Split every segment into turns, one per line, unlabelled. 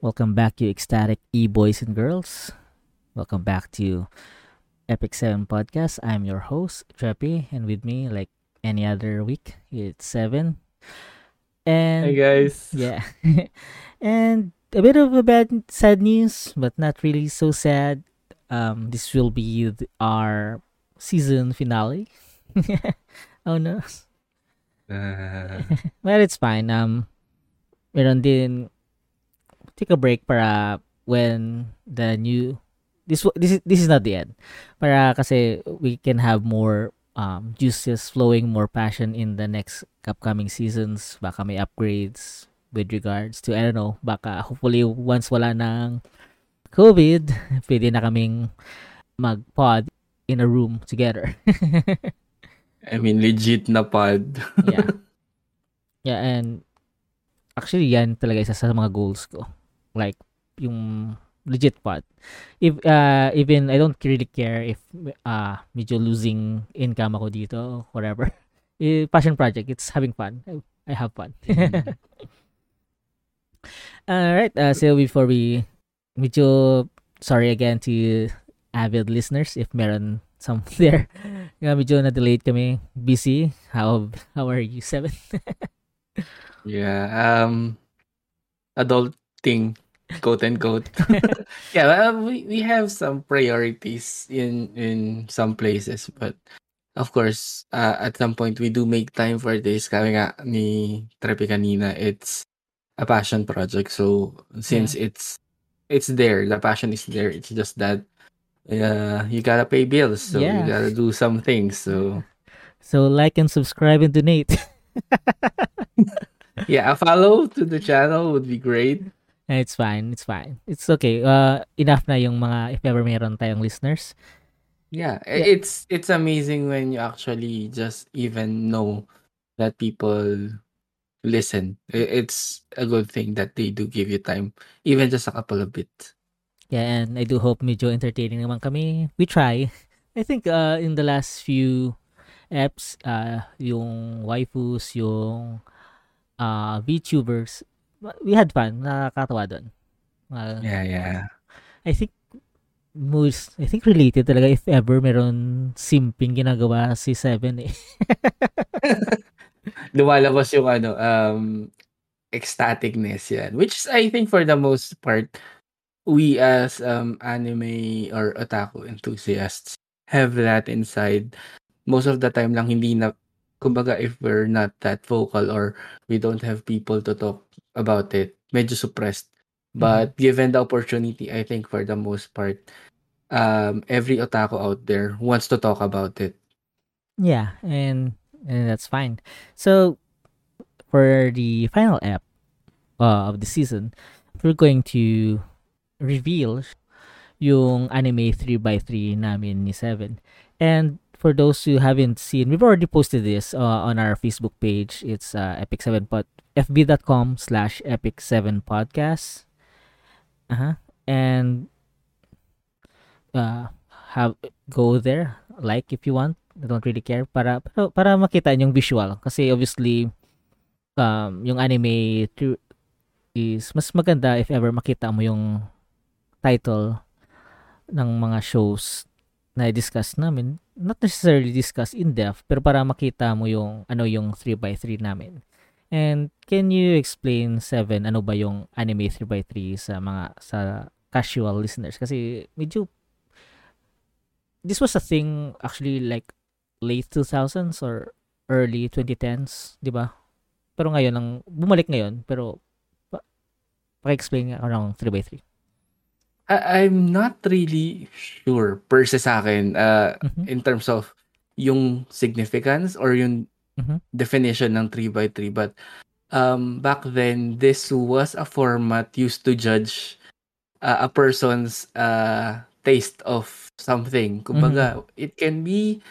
Welcome back, you ecstatic e boys and girls. Welcome back to Epic 7 Podcast. I'm your host, Treppy, and with me, like any other week, it's Seven. And
Hey guys.
yeah, and a bit of a bad, sad news, but not really so sad. Um, this will be our season finale. oh no.
Uh,
Well, it's fine. Um, meron din take a break para when the new this this is this is not the end. Para kasi we can have more um juices flowing, more passion in the next upcoming seasons. Baka may upgrades with regards to I don't know, baka hopefully once wala ng COVID, pwede na kaming mag-pod in a room together.
I mean, legit na pod.
yeah. Yeah, and actually yan talaga isa sa mga goals ko. Like yung legit part. If uh, even I don't really care if uh medyo losing income ako dito, whatever. Eh, passion project, it's having fun. I, have fun. All right, uh, so before we medyo sorry again to avid listeners if meron some there. Nga medyo na-delayed kami. Busy. How how are you, Seven?
yeah. Um, adulting, quote unquote. yeah, well, we we have some priorities in in some places, but of course, uh, at some point we do make time for this. Nga ni Trepi kanina, it's a passion project. So since it's it's there, the passion is there. It's just that uh, you gotta pay bills, so
Yeah.
you gotta do some things. So
So like and subscribe and donate.
yeah, a follow to the channel would be great.
It's fine. It's fine. It's okay. Uh, enough na yung mga if ever meron tayong listeners.
Yeah,
Yeah.
it's it's amazing when you actually just even know that people listen. It's a good thing that they do give you time, even just a couple of bits.
Yeah, and I do hope medyo entertaining naman kami. We try. I think uh, in the last few apps, uh, yung waifus, yung uh, VTubers, we had fun. Nakakatawa doon. Uh,
Yeah, yeah.
I think most, I think related talaga if ever meron simping ginagawa si Seven eh.
Lumalabas yung ano, um, ecstaticness yan. Which is, I think for the most part, we as um anime or otaku enthusiasts have that inside. Most of the time lang hindi na, kumbaga if we're not that vocal or we don't have people to talk about it, medyo suppressed. But given the opportunity, I think for the most part, um, every otaku out there wants to talk about it.
Yeah, and and that's fine. So for the final app uh, of the season, we're going to reveal yung anime 3x3 namin ni Seven. And for those who haven't seen, we've already posted this uh, on our Facebook page. It's uh, Epic7 Pod, fb.com slash Epic7 Podcast. Uh-huh. And uh, have go there, like if you want. I don't really care para para, para makita yung visual kasi obviously um yung anime is mas maganda if ever makita mo yung title ng mga shows na discuss namin not necessarily discuss in depth pero para makita mo yung ano yung 3x3 namin and can you explain seven ano ba yung anime 3x3 sa mga sa casual listeners kasi medyo this was a thing actually like late 2000s or early 2010s, 'di ba? Pero ngayon ang bumalik ngayon, pero pa, pa-explain nga ng 3x3.
I- I'm not really sure per se sa akin uh,
Mhm.
in terms of yung significance or yung
Mhm.
definition ng 3x3 but um, back then this was a format used to judge uh, a person's uh, taste of something kumbaga it can be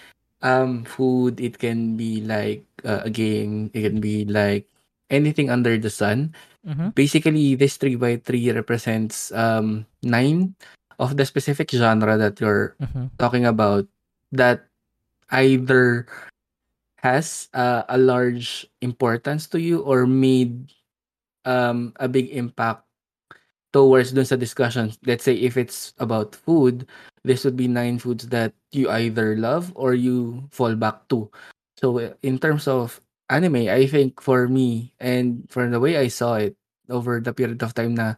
um, food it can be like uh, a game it can be like anything under the sun
Mhm.
basically this 3x3 represents um nine of the specific genre that you're
Mhm.
talking about that either has uh, a large importance to you or made um a big impact towards dun sa discussions. Let's say if it's about food, this would be nine foods that you either love or you fall back to. So in terms of anime, I think for me and for the way I saw it over the period of time na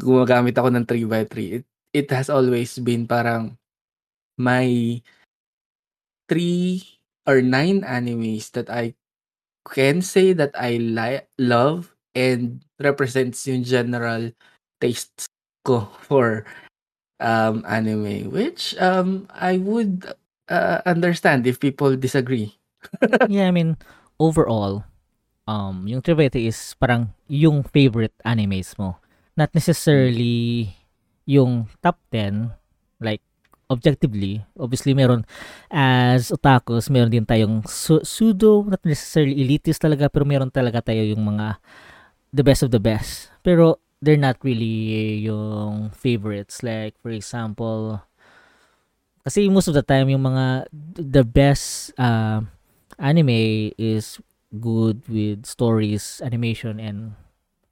gumagamit ako ng 3x3, it, it has always been parang my three or nine animes that I can say that I like love and represents yung general tastes ko for um anime which um I would uh, understand if people disagree.
yeah, I mean overall um yung Trivete is parang yung favorite animes mo. Not necessarily yung top 10 like objectively, obviously meron as otakus, meron din tayong su- pseudo, not necessarily elitist talaga, pero meron talaga tayo yung mga the best of the best. Pero they're not really yung favorites. Like, for example, kasi most of the time, yung mga the best uh, anime is good with stories, animation, and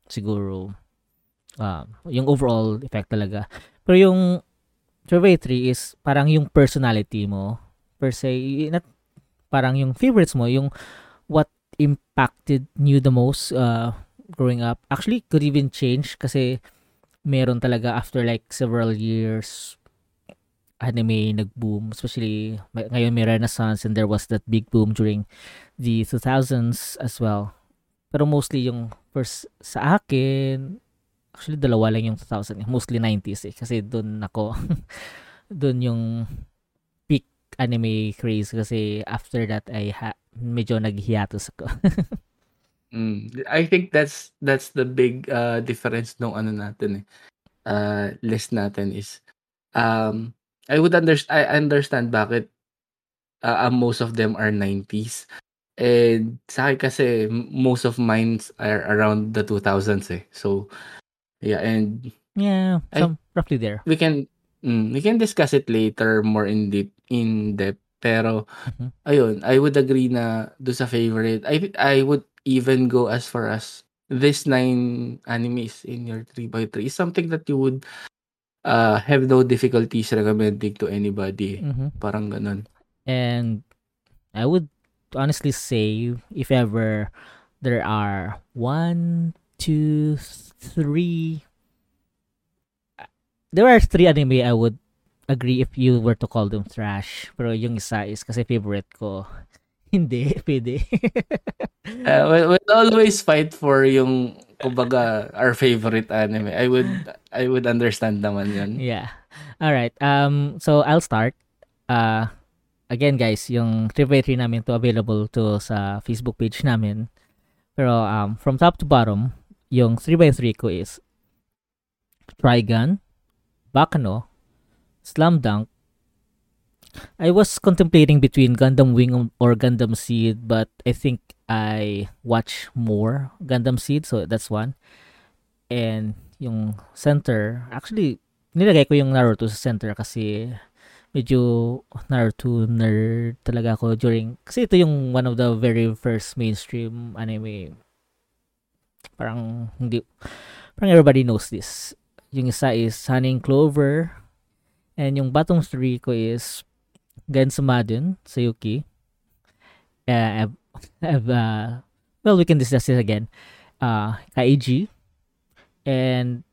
siguro uh, yung overall effect talaga. Pero yung survey 3 is parang yung personality mo per se not parang yung favorites mo yung what impacted you the most uh, growing up actually could even change kasi meron talaga after like several years anime nag-boom especially ngayon may renaissance and there was that big boom during the 2000s as well pero mostly yung first sa akin Actually, dalawa lang yung 2000. Mostly 90s eh. Kasi doon ako, doon yung peak anime craze. Kasi after that, ay ha- medyo naghiatus ako.
mm, I think that's that's the big uh, difference nung ano natin eh. Uh, list natin is um I would understand I understand bakit uh, most of them are 90s. And sa akin kasi most of mine are around the 2000s eh. So Yeah, and
yeah, some I, roughly there.
We can mm, we can discuss it later more in deep in depth. Pero mm-hmm. ayun, I would agree na do sa favorite. I I would even go as far as this nine animes in your 3x3 is something that you would uh, have no difficulties recommending to anybody.
Mm-hmm.
Parang ganun.
And I would honestly say if ever there are one, two, three. There are three anime I would agree if you were to call them trash. Pero yung isa is kasi favorite ko. Hindi, pwede.
uh, we'll, we'll always fight for yung kumbaga our favorite anime. I would I would understand naman yun.
Yeah. All right. Um so I'll start. Uh again guys, yung trivia namin to available to sa Facebook page namin. Pero um from top to bottom, yung 3x3 ko is Trigun, Bakano, Slam Dunk. I was contemplating between Gundam Wing or Gundam Seed, but I think I watch more Gundam Seed, so that's one. And yung center, actually, nilagay ko yung Naruto sa center kasi medyo Naruto nerd talaga ako during, kasi ito yung one of the very first mainstream anime Parang hindi parang everybody knows this. Yung isa is Sunning Clover and yung bottom three ko is Gensumadon, Sayuki. Uh, I've, uh, well, we can discuss this again. Uh, Kaiji. And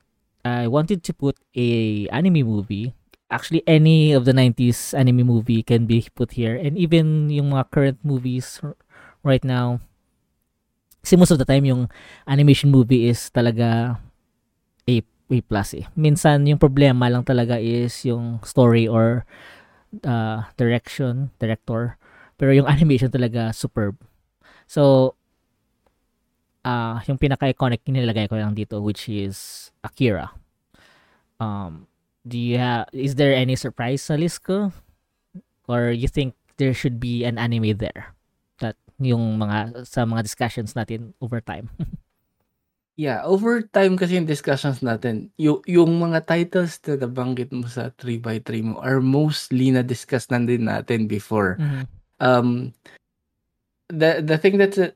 I wanted to put a anime movie. Actually, any of the 90s anime movie can be put here. And even yung mga current movies right now, kasi most of the time, yung animation movie is talaga A, A plus eh. Minsan, yung problema lang talaga is yung story or uh, direction, director. Pero yung animation talaga superb. So, uh, yung pinaka-iconic nilagay ko lang dito which is Akira. Um, do you have, is there any surprise sa list ko? Or you think there should be an anime there? yung mga sa mga discussions natin over time.
yeah, over time kasi yung discussions natin, yung, yung mga titles na nabanggit mo sa 3x3 mo are mostly na discuss na din natin before.
Mm-hmm.
Um, the the thing that uh,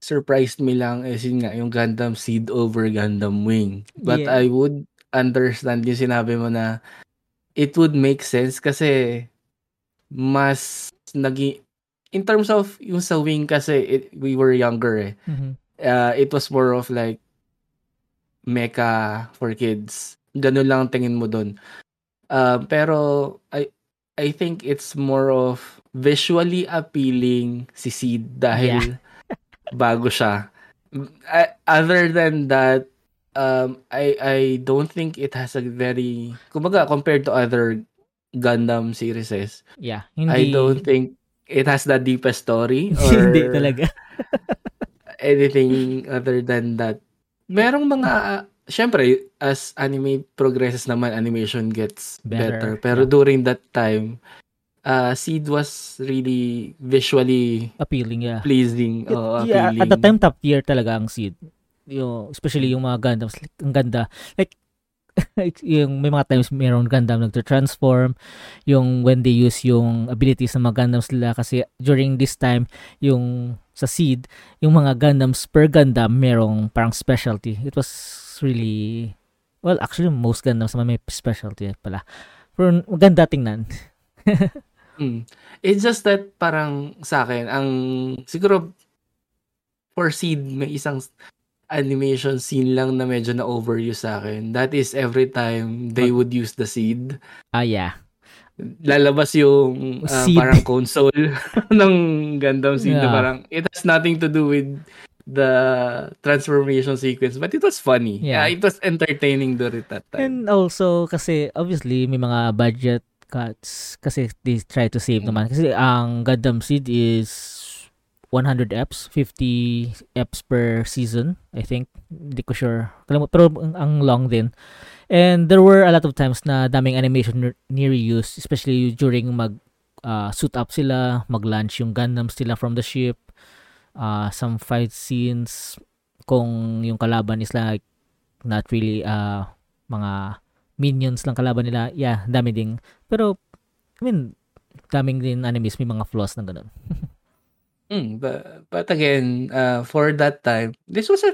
surprised me lang is yun nga, yung Gundam Seed over Gundam Wing. But yeah. I would understand yung sinabi mo na it would make sense kasi mas nagi in terms of yung sa wing kasi it, we were younger eh.
Mhm.
Uh, it was more of like mecha for kids. Ganun lang ang tingin mo doon. Uh, pero I I think it's more of visually appealing si Seed dahil bago siya. I- other than that, um, I I don't think it has a very kumbaga compared to other Gundam series,
Yeah,
I
hindi
don't think it has the deepest story or
hindi talaga.
anything other than that. Merong mga syempre as anime progresses naman animation gets better,
Better,
pero
yeah.
during that time uh Seed was really visually
Appealing, yeah.
pleasing
It-
oh,
yeah,
appealing.
at the time top tier talaga ang seed. Yung especially yung mga Gundams, like, ang ganda. Like yung may mga times mayroong Gundam nagto-transform, yung when they use yung abilities ng mga Gundams nila kasi during this time yung sa seed, yung mga Gundams per Gundam merong parang specialty. It was really well actually most Gundams naman may specialty pala. Pero maganda tingnan.
Mm. It's just that parang sa akin, ang siguro for Seed, may isang animation scene lang na medyo na overuse sa akin. That is every time they would use the seed,
Ah yeah.
lalabas yung ah,
Seed.
parang console ng Gundam seed na
Yeah.
parang it has nothing to do with the transformation sequence but it was funny.
Yeah.
Yeah, it was entertaining during that time.
And also, kasi obviously, may mga budget cuts kasi they try to save
Mm.
naman. Kasi ang Gundam Seed is 100 eps, 50 eps per season, I think. Hindi ko sure. Pero ang, long din. And there were a lot of times na daming animation near use, especially during mag uh, suit up sila, mag-launch yung Gundams sila from the ship. Uh, some fight scenes kung yung kalaban is like not really uh, mga minions lang kalaban nila. Yeah, dami ding. Pero, I mean, daming din animes may mga flaws na ganun.
Mm, but, but again, uh, for that time, this was a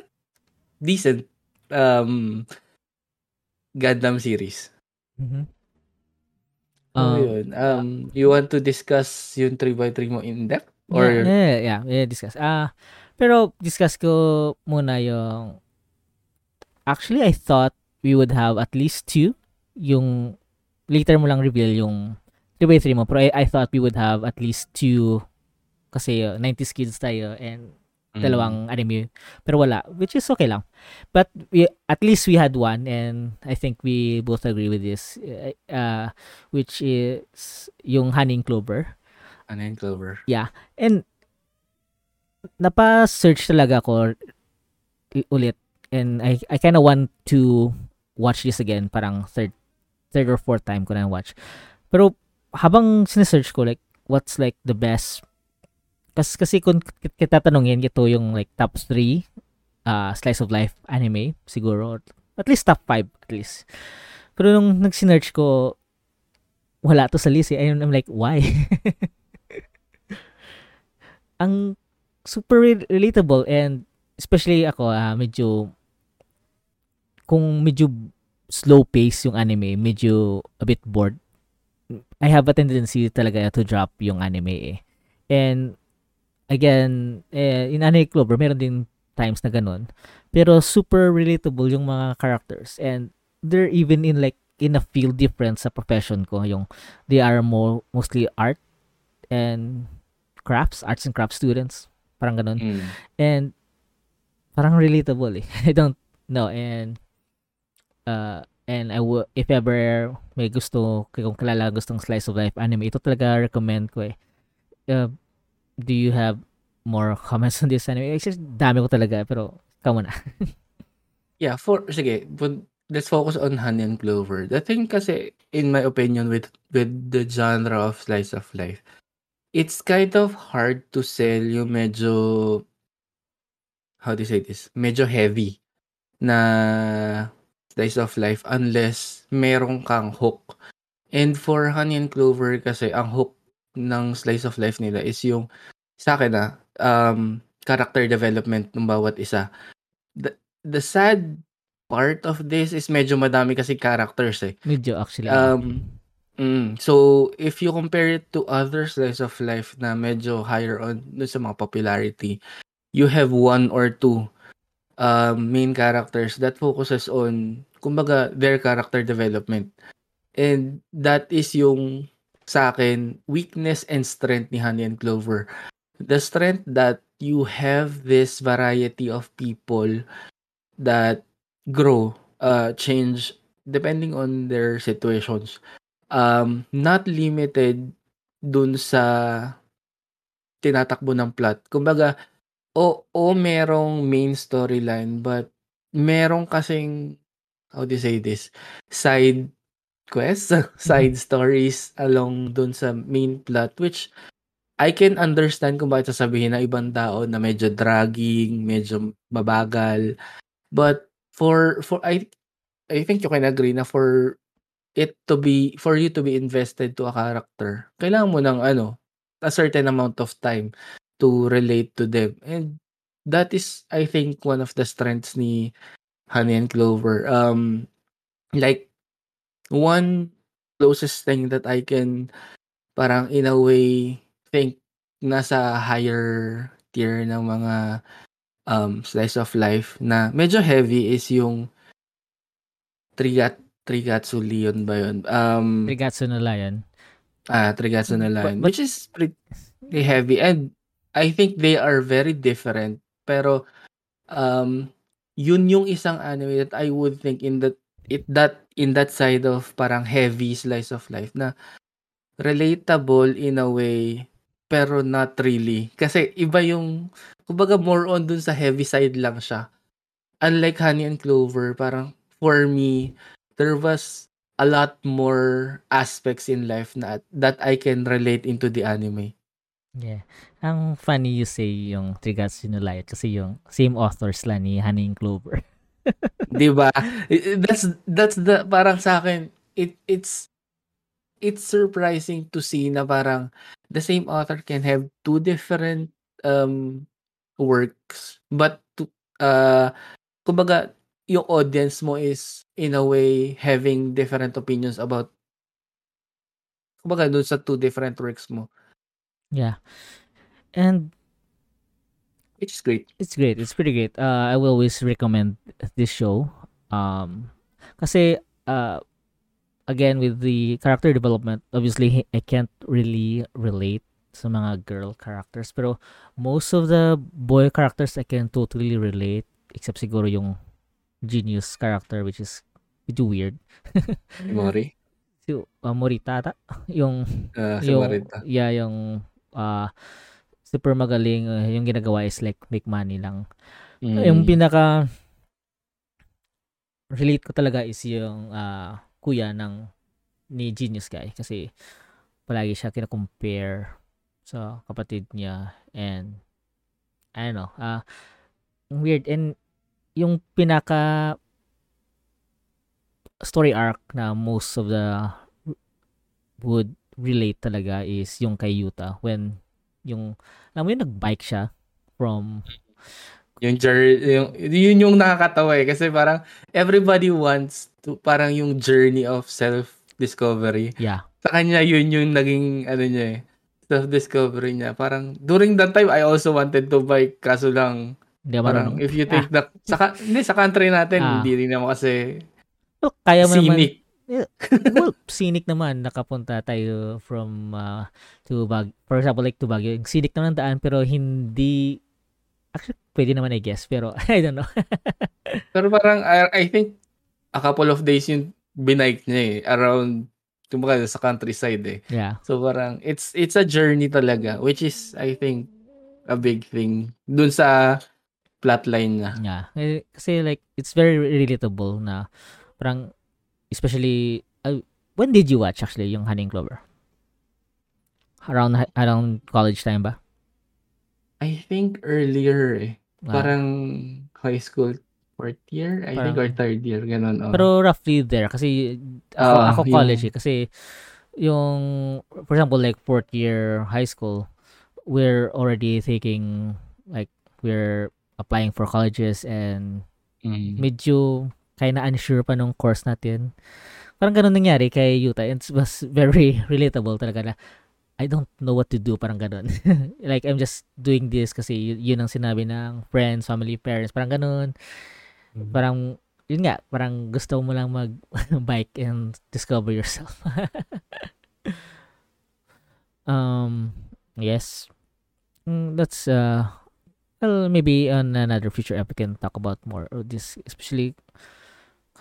decent um, Gundam series.
Mhm.
So,
Um,
yun. Um, you want to discuss yung 3x3 mo in depth? Or,
yeah, yeah, yeah, yeah, discuss. Ah, pero discuss ko muna yung Actually, I thought we would have at least two. Yung later mo lang reveal yung 3x3 mo. Pero I, I thought we would have at least two kasi uh, 90s kids tayo and
Mm.
dalawang anime. Pero wala, which is okay lang. But we, at least we had one and I think we both agree with this. Uh, uh, which is yung Honey Clover.
yung Clover?
And napa-search talaga ako i- ulit and I I kind of want to watch this again parang third third or fourth time ko na watch. Pero habang sinesearch ko like what's like the best kasi kasi kung kita tanongin ito yung like top 3 uh, slice of life anime siguro at least top 5 at least. Pero nung nag-search ko wala to sa list eh. I'm, I'm like why? ang super re- relatable and especially ako ah, medyo kung medyo slow pace yung anime, medyo a bit bored. I have a tendency talaga to drop yung anime eh. And again, eh, in Anime Clover, meron din times na ganun. Pero super relatable yung mga characters and they're even in like in a field different sa profession ko yung they are more mostly art and crafts, arts and crafts students. Parang ganun.
Mm.
And parang relatable eh. I don't know. And uh and I will if ever may gusto kung kilala gustong slice of life anime, ito talaga recommend ko eh. Uh, do you have more comments on this anime? Actually, dami ko talaga pero ikaw muna.
Yeah, for sige, but let's focus on Honey and Clover. The thing kasi, in my opinion, with with the genre of slice of life, it's kind of hard to sell yung medyo, how do you say this? Medyo heavy na slice of life unless meron kang hook. And for Honey and Clover kasi, ang hook ng slice of life nila is yung, sa akin na, um, character development ng bawat isa. The, the sad part of this is medyo madami kasi characters eh.
Medyo actually.
Um, mm, so if you compare it to other slice of life na medyo higher on dun sa mga popularity, you have one or two um, main characters that focuses on kumbaga their character development. And that is yung sa akin weakness and strength ni Honey and Clover. The strength that you have this variety of people that grow, uh, change depending on their situations. Um, not limited dun sa tinatakbo ng plot. Kumbaga, o o merong main storyline but merong kasing how do you say this? Side quests, side stories along dun sa main plot which I can understand kung bakit sasabihin ng ibang tao na medyo dragging, medyo mabagal. But for for I I think you can agree na for it to be for you to be invested to a character, kailangan mo ng ano, a certain amount of time to relate to them. And that is I think one of the strengths ni Honey and Clover. Um like one closest thing that I can parang in a way think nasa higher tier ng mga um, slice of life na medyo heavy is yung Trigat Trigatsu Leon ba yun? Um,
Rigatsu no Lion.
ah, Trigatsu na
But- but-
which is pretty heavy and I think they are very different pero um yun yung isang anime that I would think in that it that in that side of parang heavy slice of life na relatable in a way pero not really. Kasi iba yung kumbaga more on dun sa heavy side lang siya. Unlike Honey and Clover parang for me there was a lot more aspects in life na that I can relate into the anime
Yeah. Ang funny you say yung Trigatsu no Lion kasi yung same authors lang ni Honey and Clover.
'Di ba? That's that's the parang sa akin it it's it's surprising to see na parang the same author can have two different um works but to uh kumbaga yung audience mo is in a way having different opinions about kumbaga dun sa two different works mo
Yeah. And
is great.
it's great. It's pretty great. Uh, I will always recommend this show. Um, kasi uh, again with the character development, obviously I can't really relate sa mga girl characters, pero most of the boy characters I can totally relate, except siguro yung genius character which is medyo weird.
Mori.
Si uh, Morita ata? yung
Uh, sa
yung
Marita.
yeah yung uh, super magaling. Uh, yung ginagawa is like make money lang. Yung
Mm.
pinaka relate ko talaga is yung ah, kuya ng ni Genius Guy. Kasi palagi siya kina-compare sa kapatid niya and I don't know ah weird. And yung pinaka story arc na most of the would relate talaga is yung kay Yuta when yung alam mo yung nag-bike siya from
Yung journey, yung, yun yung nakakatawa eh. Kasi parang everybody wants to, parang yung journey of self-discovery.
yeah
Sa kanya, yun yung naging, ano niya eh, self-discovery niya. Parang, during that time, I also wanted to bike. Kaso lang,
hindi
parang,
marunong.
if you take the, sa, hindi, sa country natin,
Ah.
hindi rin naman kasi
Well, kaya mo naman well, scenic naman nakapunta tayo from uh, to Bag for example like to Baguio. Yung scenic naman ang daan pero hindi actually pwede naman I guess pero I don't know.
Pero parang, I, I think, a couple of days yung binike niya eh, around, kumbaga sa countryside eh.
yeah.
So parang it's it's a journey talaga which is I think a big thing dun sa plotline niya.
yeah. Eh, kasi like it's very relatable na parang especially uh, when did you watch actually yung Honey and Clover around around college time ba
I think earlier eh.
Ah,
Parang high school fourth year, I think or
Parang-
third year ganun. Oh.
Pero roughly there kasi ako,
Ah,
ako college eh kasi yung for example like fourth year high school we're already taking like we're applying for colleges and
Mm.
medyo kaya na unsure pa nung course natin. Parang ganun nangyari kay Yuta. It was very relatable talaga na I don't know what to do, parang ganun. like, I'm just doing this kasi yun ang sinabi ng friends, family, parents, parang ganun. Mm-hmm. Parang, yun nga, parang gusto mo lang mag-bike and discover yourself. um, yes. Mm, that's, uh, well, maybe on another future episode we can talk about more of this, especially,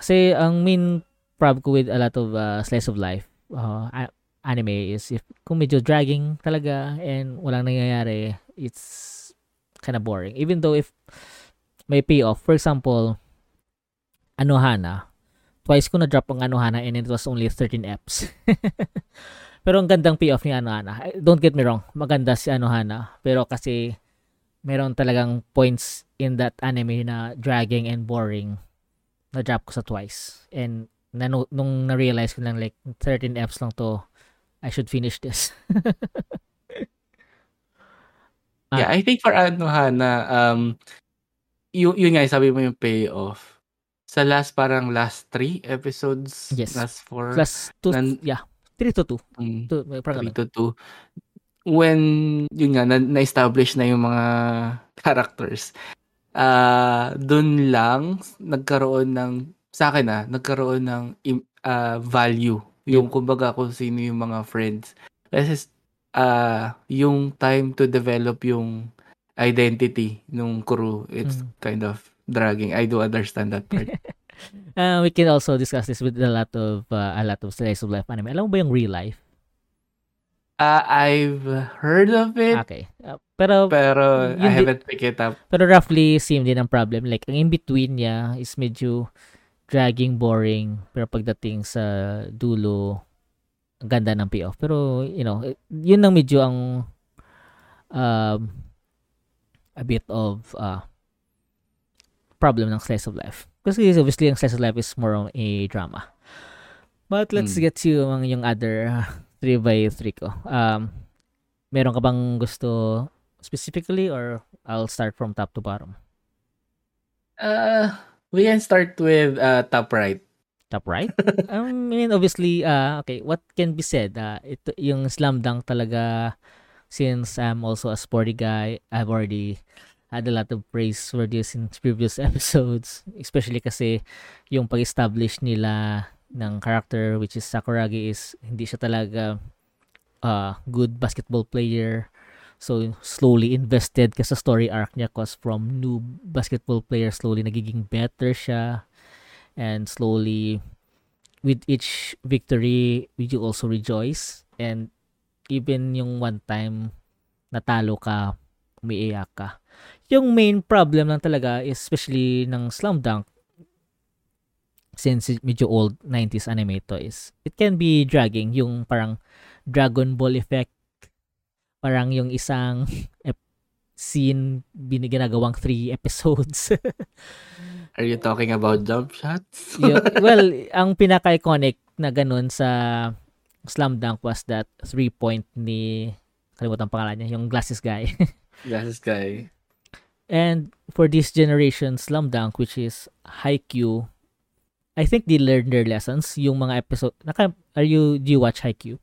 kasi ang main problem ko with a lot of uh, slice of life, uh, anime is if kung medyo dragging talaga and walang nangyayari, it's kind of boring. Even though if may payoff, for example, Anohana, twice ko na-drop ang Anohana and it was only 13 eps. pero ang gandang payoff ni Anohana. Don't get me wrong, maganda si Anohana. Pero kasi meron talagang points in that anime na dragging and boring. Na-drop ko sa twice. And na, nung na-realize ko lang like 13 eps lang to I should finish this.
yeah, ah. I think for ano Hana, um, yung, yun nga, sabi mo yung payoff. Sa last, parang last three episodes?
Yes.
Last four?
Last two, nan, yeah. Three to two. Mm, two
three to two. When, yun nga, na, na-establish na yung mga characters, uh, dun lang, nagkaroon ng, sa akin ah, nagkaroon ng uh, value yung kumbaga kung sino yung mga friends. Kasi uh, yung time to develop yung identity ng crew, it's mm. kind of dragging. I do understand that part.
uh, we can also discuss this with a lot of uh, a lot of slice of life anime. Alam mo ba yung real life?
Uh, I've heard of it.
Okay. Uh, pero
pero I haven't picked it up.
Pero roughly same din ang problem. Like ang in between niya is medyo dragging, boring, pero pagdating sa dulo, ang ganda ng payoff. Pero, you know, yun lang medyo ang um, a bit of uh, problem ng slice of life. Kasi obviously, ang slice of life is more on a drama. But let's mm. get to yung, yung other 3 by 3 ko. Um, meron ka bang gusto specifically or I'll start from top to bottom?
Uh, We can start with uh, top right.
Top right? um, I mean, obviously, uh, okay, what can be said? Uh, ito, yung slam dunk talaga, since I'm also a sporty guy, I've already had a lot of praise for this in previous episodes. Especially kasi yung pag-establish nila ng character which is Sakuragi is hindi siya talaga uh, good basketball player So, slowly invested ka sa story arc niya cause from new basketball player, slowly nagiging better siya. And slowly, with each victory, you also rejoice. And even yung one time natalo ka, umiiyak ka. Yung main problem lang talaga, especially ng Slam Dunk, since medyo old 90s anime to is, it can be dragging, yung parang Dragon Ball effect parang yung isang scene biniginagawang three episodes.
Are you talking about jump shots?
yun, well, ang pinaka-iconic na ganun sa Slam Dunk was that three point ni kalimutan pangalan niya, yung glasses guy.
glasses guy.
And for this generation Slam Dunk which is Haikyuu, I think they learned their lessons. Yung mga episode, naka, are you, do you watch Haikyuu?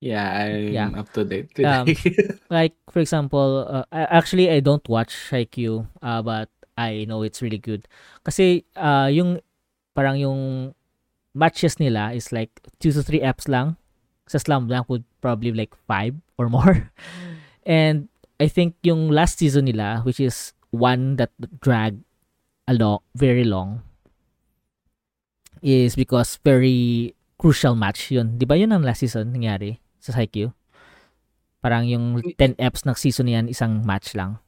Yeah, I'm yeah. up to date today. Um,
like for example, uh, actually I don't watch Haikyuu, uh, but I know it's really good. Kasi uh, yung parang yung matches nila is like 2 to 3 apps lang. Sa Slam Dunk would probably like 5 or more. And I think yung last season nila, which is one that drag a long, very long, is because very crucial match yun. Di ba yun ang last season nangyari? Sa Haikyuu? Parang yung 10 eps ng season niyan, isang match lang.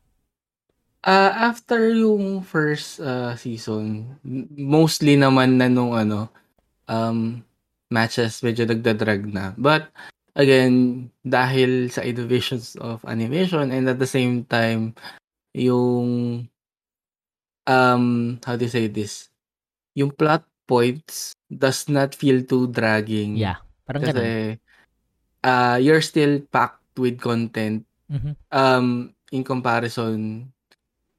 Uh, after yung first uh, season, mostly naman na nung ano, um, matches medyo nagdadrag na. But, again, dahil sa innovations of animation and at the same time, yung, um, how do you say this? Yung plot points does not feel too dragging.
Yeah, parang
Kasi, ganun uh, you're still packed with content.
Mm-hmm.
Um, in comparison,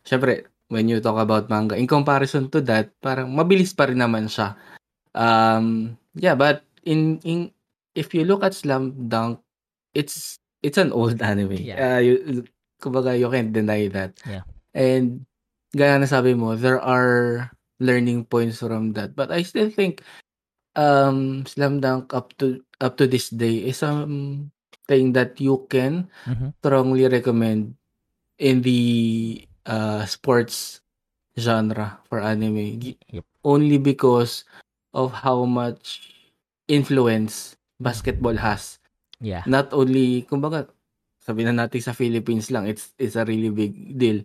syempre, when you talk about manga. In comparison to that, parang mabilis pa rin naman siya. Um, yeah, but in in if you look at Slam Dunk, it's it's an old anime.
Yeah.
Uh, you, kumbaga, you can't deny that.
Yeah.
And gaya na sabi mo, there are learning points from that. But I still think um Slam Dunk up to up to this day is something that you can
Mhm.
strongly recommend in the uh sports genre for anime.
Yep.
Only because of how much influence basketball has.
Yeah.
Not only, kumbaga, sabihin na natin sa Philippines lang, it's it's a really big deal.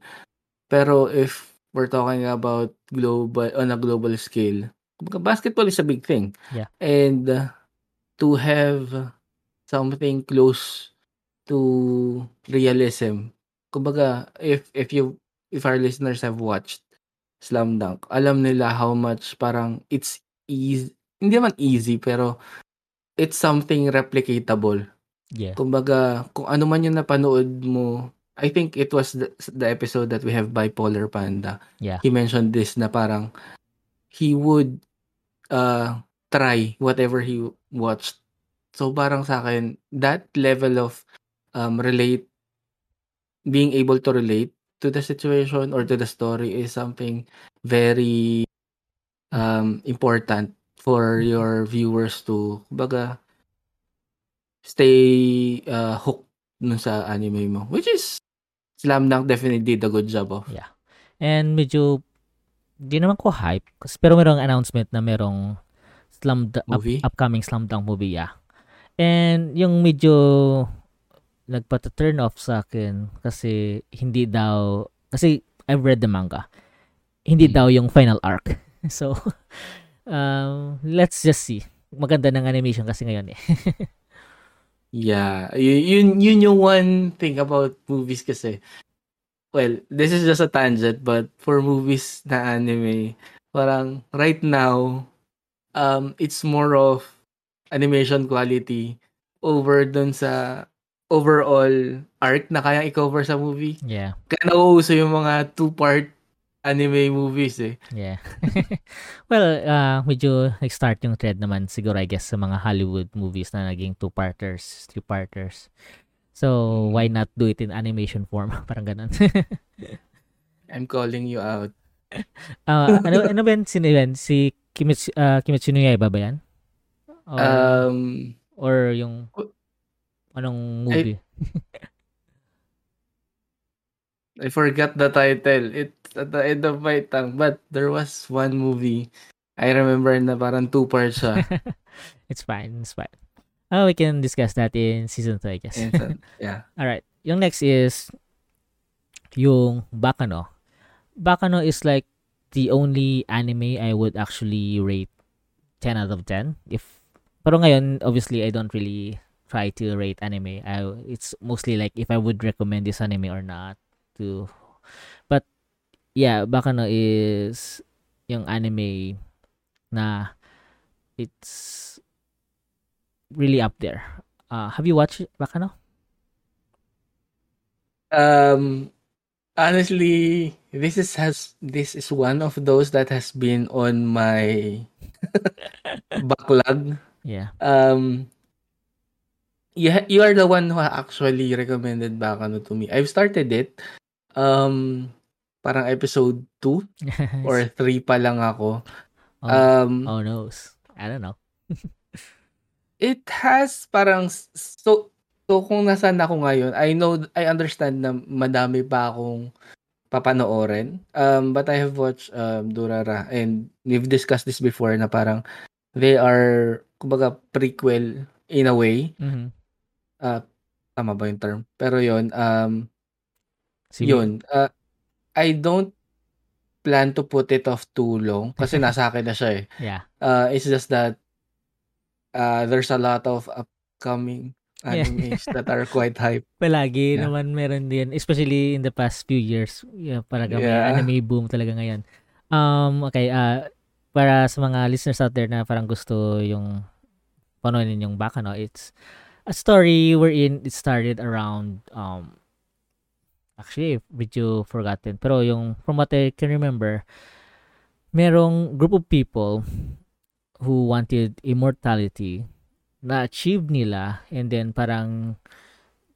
Pero if we're talking about global on a global scale, kumbaga, basketball is a big thing.
Yeah.
And uh, to have something close to realism, kumbaga, if if you if our listeners have watched Slam Dunk, alam nila how much parang it's easy, hindi naman easy, pero it's something replicatable.
Yeah.
Kumbaga, kung ano man yung napanood mo, I think it was the, the episode that we have Bipolar Panda.
Yeah.
He mentioned this na parang he would uh, try whatever he watched. So parang sa akin, that level of um, relate, being able to relate to the situation or to the story is something very um, important for your viewers to, kumbaga, stay uh, hooked nun sa anime mo. Which is, Slam Dunk definitely did a good job of.
Yeah. And medyo di naman ko hype kasi pero merong announcement na merong slam up-
Movie?
upcoming slam dunk movie yeah. And yung medyo nagpata-turn off sa akin kasi hindi daw kasi I've read the manga. Hindi
Mm.
daw yung final arc. So um, let's just see. Maganda ng animation kasi ngayon eh.
Yeah, yun, yun, yun yung one thing about movies kasi. Well, this is just a tangent, but for movies na anime, parang right now, um, it's more of animation quality over dun sa overall arc na kayang i-cover sa movie.
yeah.
Kaya nauuso yung mga two-part anime movies eh.
Yeah. well, uh, medyo nag-start yung trend naman siguro I guess sa mga Hollywood movies na naging two-parters, three-parters. So,
Mm.
why not do it in animation form? Parang ganun.
I'm calling you out.
Ah, ano, ano ba yan? Sino yan? Si Kimetsu, uh, Kimetsu no Yaiba ba yan? Or,
Um,
or yung anong movie?
I forgot the title. It's at the end of my tongue. But there was one movie. I remember na parang two parts siya.
it's fine. It's fine. Oh, we can discuss that in season 2, I guess.
So, yeah.
Alright. Yung next is yung Bakano. Bakano is like the only anime I would actually rate 10 out of 10. If pero ngayon, obviously, I don't really try to rate anime. I, it's mostly like if I would recommend this anime or not to but yeah, Bakano is yung anime na it's really up there. Uh, have you watched Bakano?
Um, honestly, this is has this is one of those that has been on my backlog.
Yeah.
Um, you ha- you are the one who actually recommended Bakano to me. I've started it. Um, parang episode 2 or 3 pa lang ako.
oh,
Um,
oh knows. I don't know.
it has parang so so kung nasaan ako ngayon, I know I understand na madami pa akong papanoorin. Um but I have watched um Durara and we've discussed this before na parang they are kumbaga prequel in a way.
Mhm.
Uh, tama ba yung term? Pero yon um
Sige.
yun. Uh, I don't plan to put it off too long kasi nasa akin na siya eh.
Yeah.
Uh, it's just that uh, there's a lot of upcoming
Yeah.
animes that are quite hype.
Palagi
Yeah.
naman meron din, especially in the past few years. Yeah, may
Yeah.
anime boom talaga ngayon. Um, okay, uh, para sa mga listeners out there na parang gusto yung panoorin yung Bakano, it's a story wherein it started around um actually medyo forgotten pero yung from what I can remember merong group of people who wanted immortality na achieve nila and then parang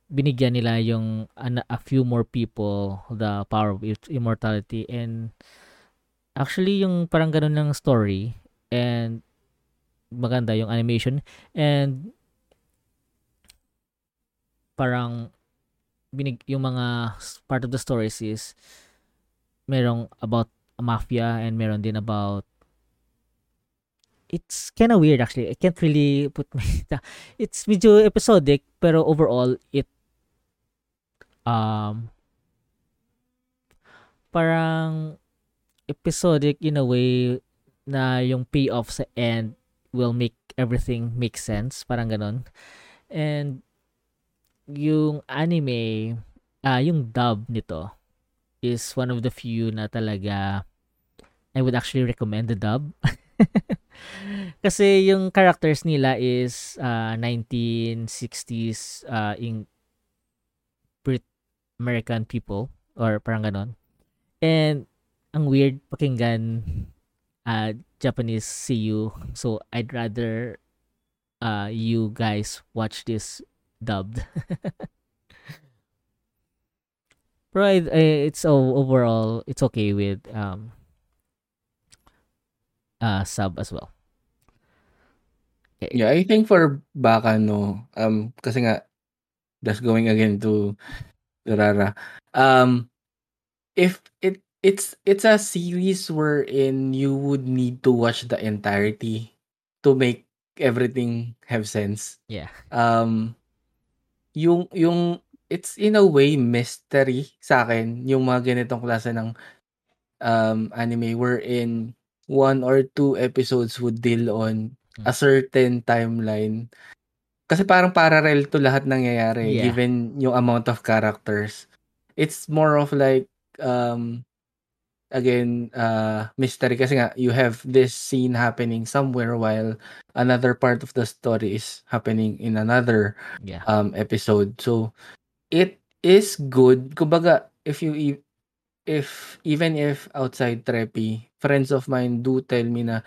binigyan nila yung a few more people the power of it- immortality. And actually yung parang ganun ng story and maganda yung animation. And parang binig yung mga part of the stories is merong about mafia and meron din about it's kind of weird actually. I can't really put my it's medyo episodic pero overall it um parang episodic in a way na yung payoff sa end will make everything make sense parang ganon and yung anime ah yung dub nito is one of the few na talaga I would actually recommend the dub kasi yung characters nila is uh, 1960s uh, in Brit American people or parang ganon. And ang weird pakinggan uh, Japanese CU. So I'd rather uh, you guys watch this dubbed. Pero I, I- it's overall it's okay with um uh sub as well. Eh,
Yeah, I think for Baka no, um kasi nga that's going again to to Rara. Um if it it's it's a series wherein you would need to watch the entirety to make everything have sense.
Yeah.
Um yung yung it's in a way mystery sa akin yung mga ganitong klase ng um anime wherein one or two episodes would deal on a certain timeline. Kasi parang parallel to lahat nangyayari
Yeah.
given yung amount of characters. It's more of like um again uh mystery kasi nga you have this scene happening somewhere while another part of the story is happening in another
Yeah.
um episode. So it is good. Kumbaga if you e- if even if outside Trepi, friends of mine do tell me na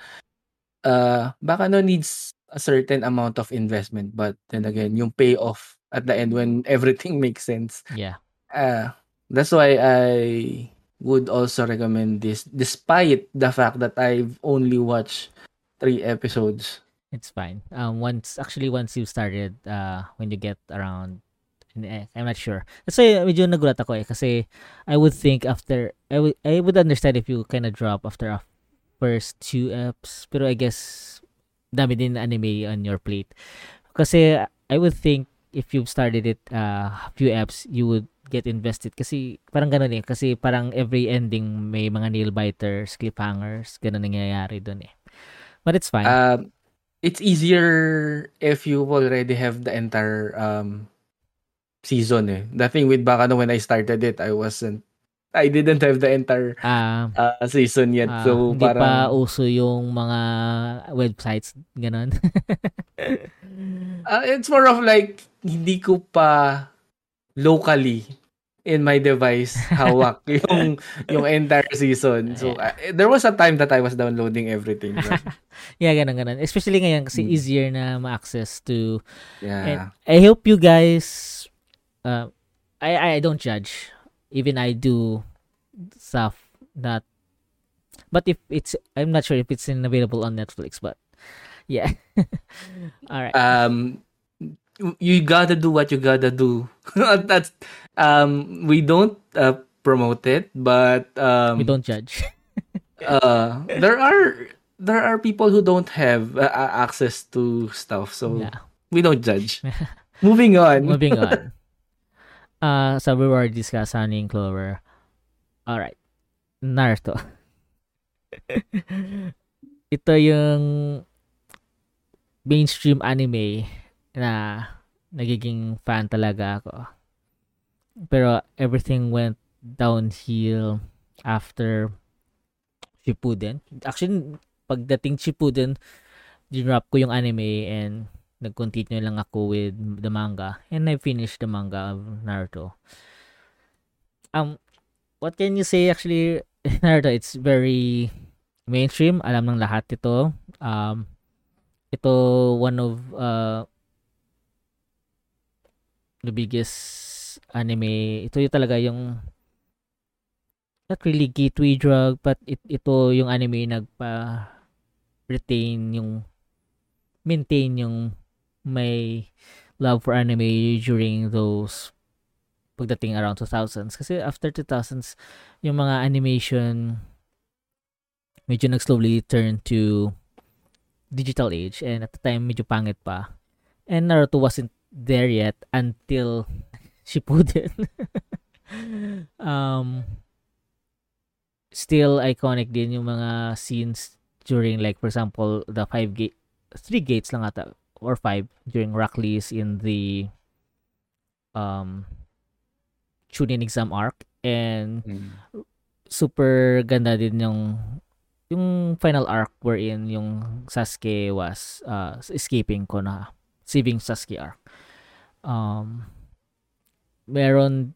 uh baka no needs a certain amount of investment but then again yung payoff at the end when everything makes sense.
Yeah.
Uh that's why I would also recommend this despite the fact that I've only watched three episodes.
It's fine. Um, once actually once you started, uh, when you get around, I'm not sure. Kasi medyo nagulat ako eh. Kasi I would think after, I would I would understand if you kind of drop after a first two eps. Pero I guess dami din anime on your plate. Kasi I would think if you've started it uh, a few eps, you would get invested. Kasi parang ganun eh. Kasi parang every ending may mga nail biters, cliffhangers, ganun nangyayari doon eh. But it's fine.
Um it's easier if you already have the entire um season eh. The thing with Baka no when I started it, I wasn't I didn't have the entire
Ah,
uh, season yet.
ah,
so
hindi pa
parang
uso yung mga websites, ganun.
uh, it's more of like hindi ko pa locally in my device hawak yung yung entire season. So uh, there was a time that I was downloading everything. But,
yeah, ganun, ganun. Especially ngayon kasi
Mm.
easier na ma-access to.
yeah.
I hope you guys, uh, I, I don't judge. Even I do stuff that, but if it's, I'm not sure if it's in available on Netflix, but yeah. All right.
um you gotta do what you gotta do that's um we don't uh, promote it but um
we don't judge.
uh there are there are people who don't have uh, uh, access to stuff so
yeah.
we don't judge moving on
Moving on. Uh, so we Honey and Clover. All right. Naruto. Ito yung mainstream anime na nagiging fan talaga ako. Pero everything went downhill after Shippuden. Actually, pagdating Shippuden, dinrop ko yung anime and nag-continue lang ako with the manga and I finished the manga of Naruto. um what can you say? Actually Naruto it's very mainstream. Alam ng lahat ito. Um ito one of uh the biggest anime. Ito yung talaga yung not really gateway drug but it, ito yung anime nagpa retain yung maintain yung may love for anime during those pagdating around 2000s kasi after 2000s yung mga animation medyo nag-slowly turn to digital age. And at the time medyo pangit pa. And Naruto wasn't there yet until Shippuden. Um still iconic din yung mga scenes during like for example the five gate three gates lang ata or five during Rockley's in the um Chunin exam arc and
Mm.
super ganda din yung yung final arc wherein yung Sasuke was uh, escaping ko na saving Sasuke arc. Um, meron,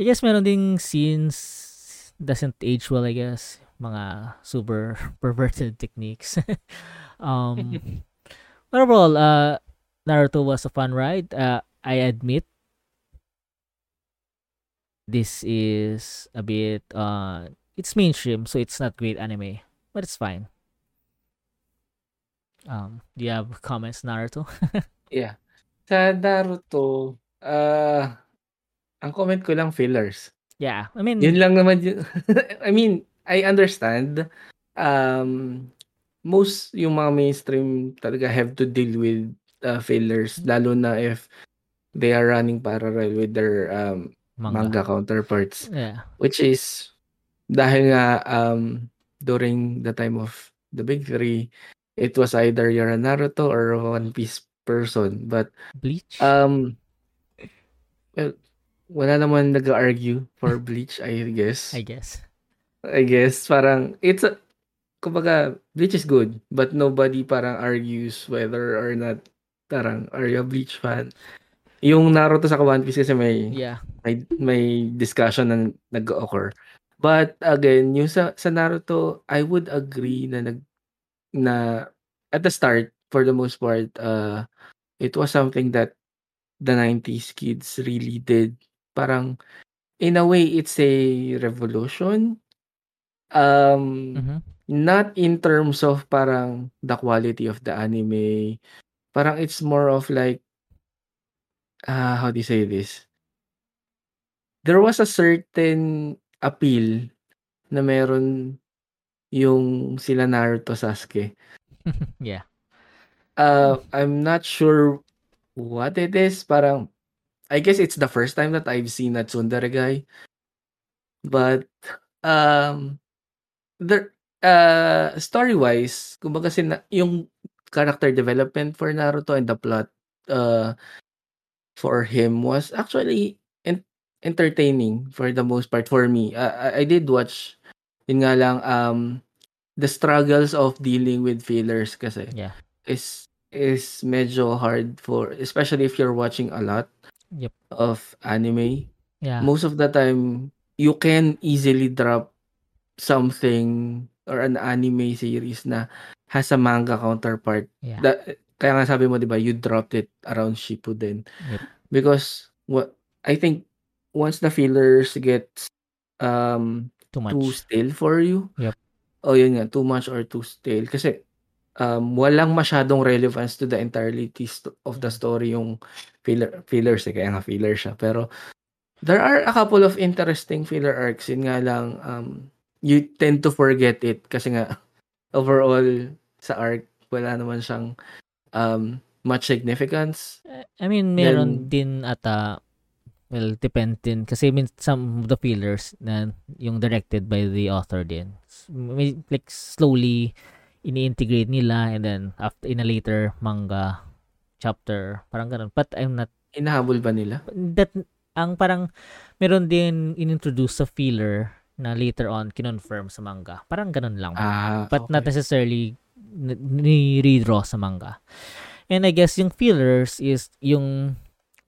I guess meron ding scenes doesn't age well, I guess. Mga super perverted techniques. um, but overall, uh, Naruto was a fun ride. Uh, I admit this is a bit uh it's mainstream so it's not great anime but it's fine um do you have comments naruto
Yeah. Sa Naruto, ah, ang comment ko lang fillers.
yeah i mean
Yun lang naman yun. I mean, I understand. Um, most yung mga mainstream talaga have to deal with uh, fillers, lalo na if they are running parallel with their um,
manga,
manga counterparts.
yeah
Which is, dahil nga um, during the time of the big three, it was either you're a Naruto or a One Piece person. But
bleach
um, well, wala naman nag-argue for Bleach, I guess.
i guess
I guess parang it's a kumbaga Bleach is good but nobody parang argues whether or not parang are you a Bleach fan? Yung Naruto sa One Piece kasi may
yeah.
may, may discussion na nag-occur. But again yung sa, sa Naruto I would agree na nag na at the start for the most part uh it was something that the 90s kids really did. Parang in a way it's a revolution. Um
Mhm.
Not in terms of parang the quality of the anime. Parang it's more of like ah how do you say this? There was a certain appeal na meron yung sila Naruto Sasuke.
Yeah.
Uh I'm not sure what it is. Parang I guess it's the first time that I've seen a tsundere guy. But um there uh story wise kumbaga sina, yung character development for Naruto and the plot uh for him was actually en- entertaining for the most part for me. Uh, I, I did watch yun nga lang um the struggles of dealing with fillers kasi
yeah.
is is medyo hard for especially if you're watching a lot
Yep.
of anime.
Yeah.
Most of the time you can easily drop something or an anime series na has a manga counterpart.
Yeah.
Da- kaya nga sabi mo 'di ba you dropped it around Shippuden
Yep.
because what I think once the fillers get um
too much.
too stale for you
Yep.
oh yun nga too much or too stale kasi um walang masyadong relevance to the entirety of the story yung filler fillers eh, kaya nga filler siya. Pero there are a couple of interesting filler arcs. Yun nga lang um you tend to forget it kasi nga overall sa arc wala naman siyang um much significance
I mean, meron din ata, well, depend din. Kasi I mean, some of the fillers na yung directed by the author din. May, like, slowly ini-integrate nila and then after in a later manga chapter, parang ganun. But I'm not,
inahabol ba nila
that, ang parang, meron din inintroduce sa filler na later on kinonfirm sa manga. Parang ganun lang.
ah
but not
okay.
necessarily n- ni-redraw sa manga. And I guess yung fillers is yung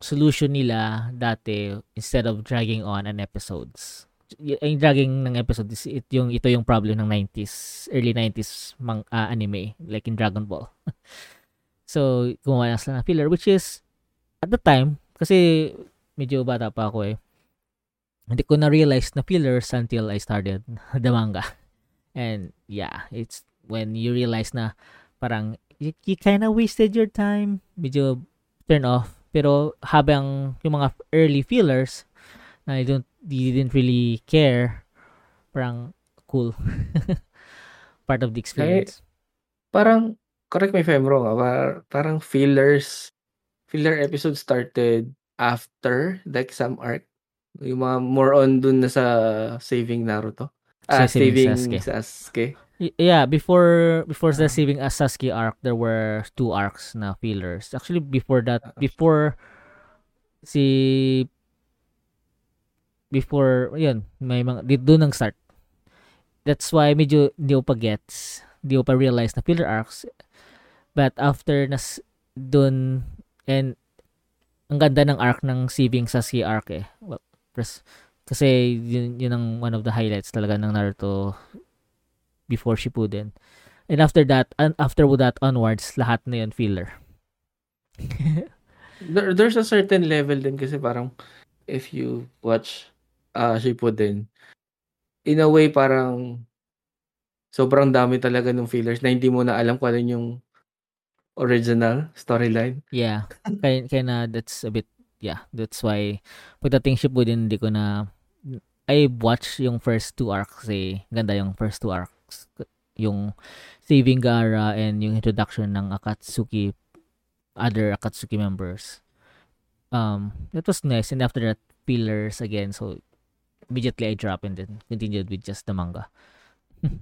solution nila dati instead of dragging on an episodes. Yung dragging ng episode is it yung ito yung problem ng 90s, early 90s mang ah, anime like in Dragon Ball. so, gumawa na sila ng filler which is at the time kasi medyo bata pa ako eh. Hindi ko na realize na fillers until I started the manga. And yeah, it's when you realize na parang you, you kind of wasted your time. Medyo turn off. Pero habang yung mga early fillers na you don't you didn't really care, parang cool. Part of the experience.
Parang, correct me if I'm wrong, ah, par- parang fillers, filler episode started after the exam arc. Yung mga more on dun na sa saving Naruto. Ah,
Sa saving
saving
Sasuke.
Sasuke.
Yeah, before before the
Ah.
saving a Sasuke arc, there were two arcs na fillers. Actually, before that,
Ah.
before si before yun, may mga di doon nang start. That's why medyo ko pa gets, ko pa realize na filler arcs. But after nas doon and ang ganda ng arc ng saving Sasuke arc eh. Well, pres, kasi yun, yun ang one of the highlights talaga ng Naruto before Shippuden. And after that, and after that onwards, lahat na yun filler.
There, there's a certain level din kasi parang if you watch uh, Shippuden, in a way parang sobrang dami talaga ng fillers na hindi mo na alam kung ano yung original storyline.
yeah. Kaya, kaya na that's a bit, yeah. That's why, pagdating Shippuden, hindi ko na, I watch yung first two arcs eh. Ganda yung first two arcs. Yung Saving Gara and yung introduction ng Akatsuki, other Akatsuki members. Um, that was nice. And after that, fillers again. So, immediately I drop and then continued with just the manga.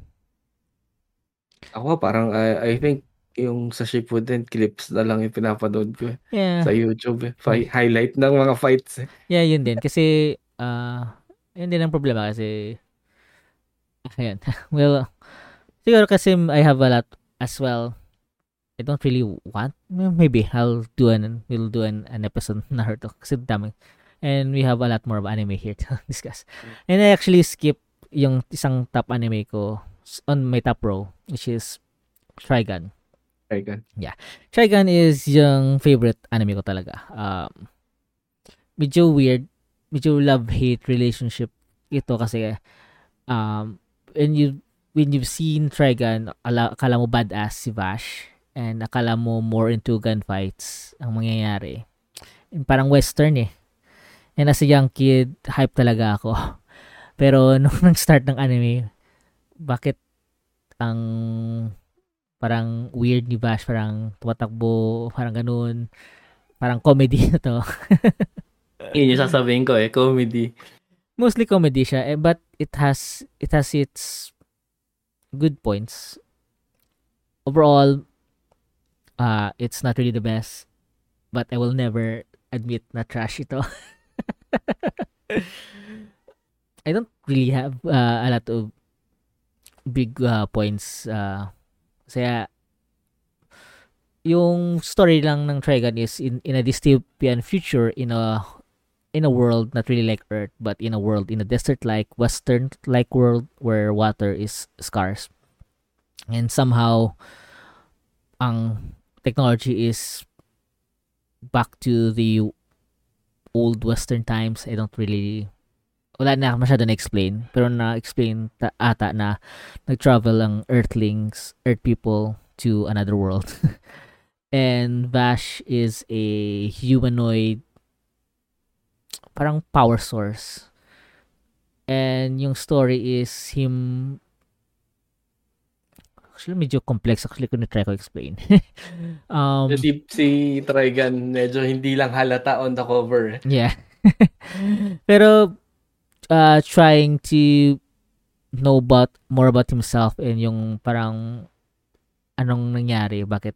Ako parang I, I think yung sa Shippuden clips na lang yung pinapanood ko eh,
Yeah.
sa YouTube eh. Fi- highlight ng mga fights eh.
Yeah, yun din. Kasi, ah, yun din ang problema kasi, ayan. well, siguro kasi I have a lot as well. I don't really want, maybe I'll do an, we'll do an, an episode na Naruto kasi dami. And we have a lot more of anime here to discuss. And I actually skip yung isang top anime ko on my top row, which is Trigun.
Trigun.
Trigun is yung favorite anime ko talaga. Um, medyo weird, medyo love-hate relationship ito kasi um, when you when you've seen Trigun, ala, akala mo badass si Vash and akala mo more into gunfights ang mangyayari. And parang western eh. And as a young kid, hype talaga ako. Pero nung nag-start ng anime, bakit ang parang weird ni Bash, parang tumatakbo, parang ganun. Parang comedy na to.
Yun yung sasabihin ko eh, comedy.
Mostly comedy siya, eh, but it has it has its good points. Overall, uh, it's not really the best, but I will never admit na trash ito. I don't really have uh, a lot of big uh, points. Uh, kaya yung story lang ng Trigun is in, in a dystopian future in a in a world not really like Earth but in a world in a desert like western like world where water is scarce. And somehow ang technology is back to the old western times. I don't really wala na masyado na-explain pero na-explain ta- ata na nag-travel ang earthlings earth people to another world and Vash is a humanoid parang power source. And yung story is him Actually, medyo complex actually kung try ko explain. um,
Si, si Trigun, medyo hindi lang halata on the cover.
yeah. Pero, uh, trying to know about, more about himself and yung parang anong nangyari, bakit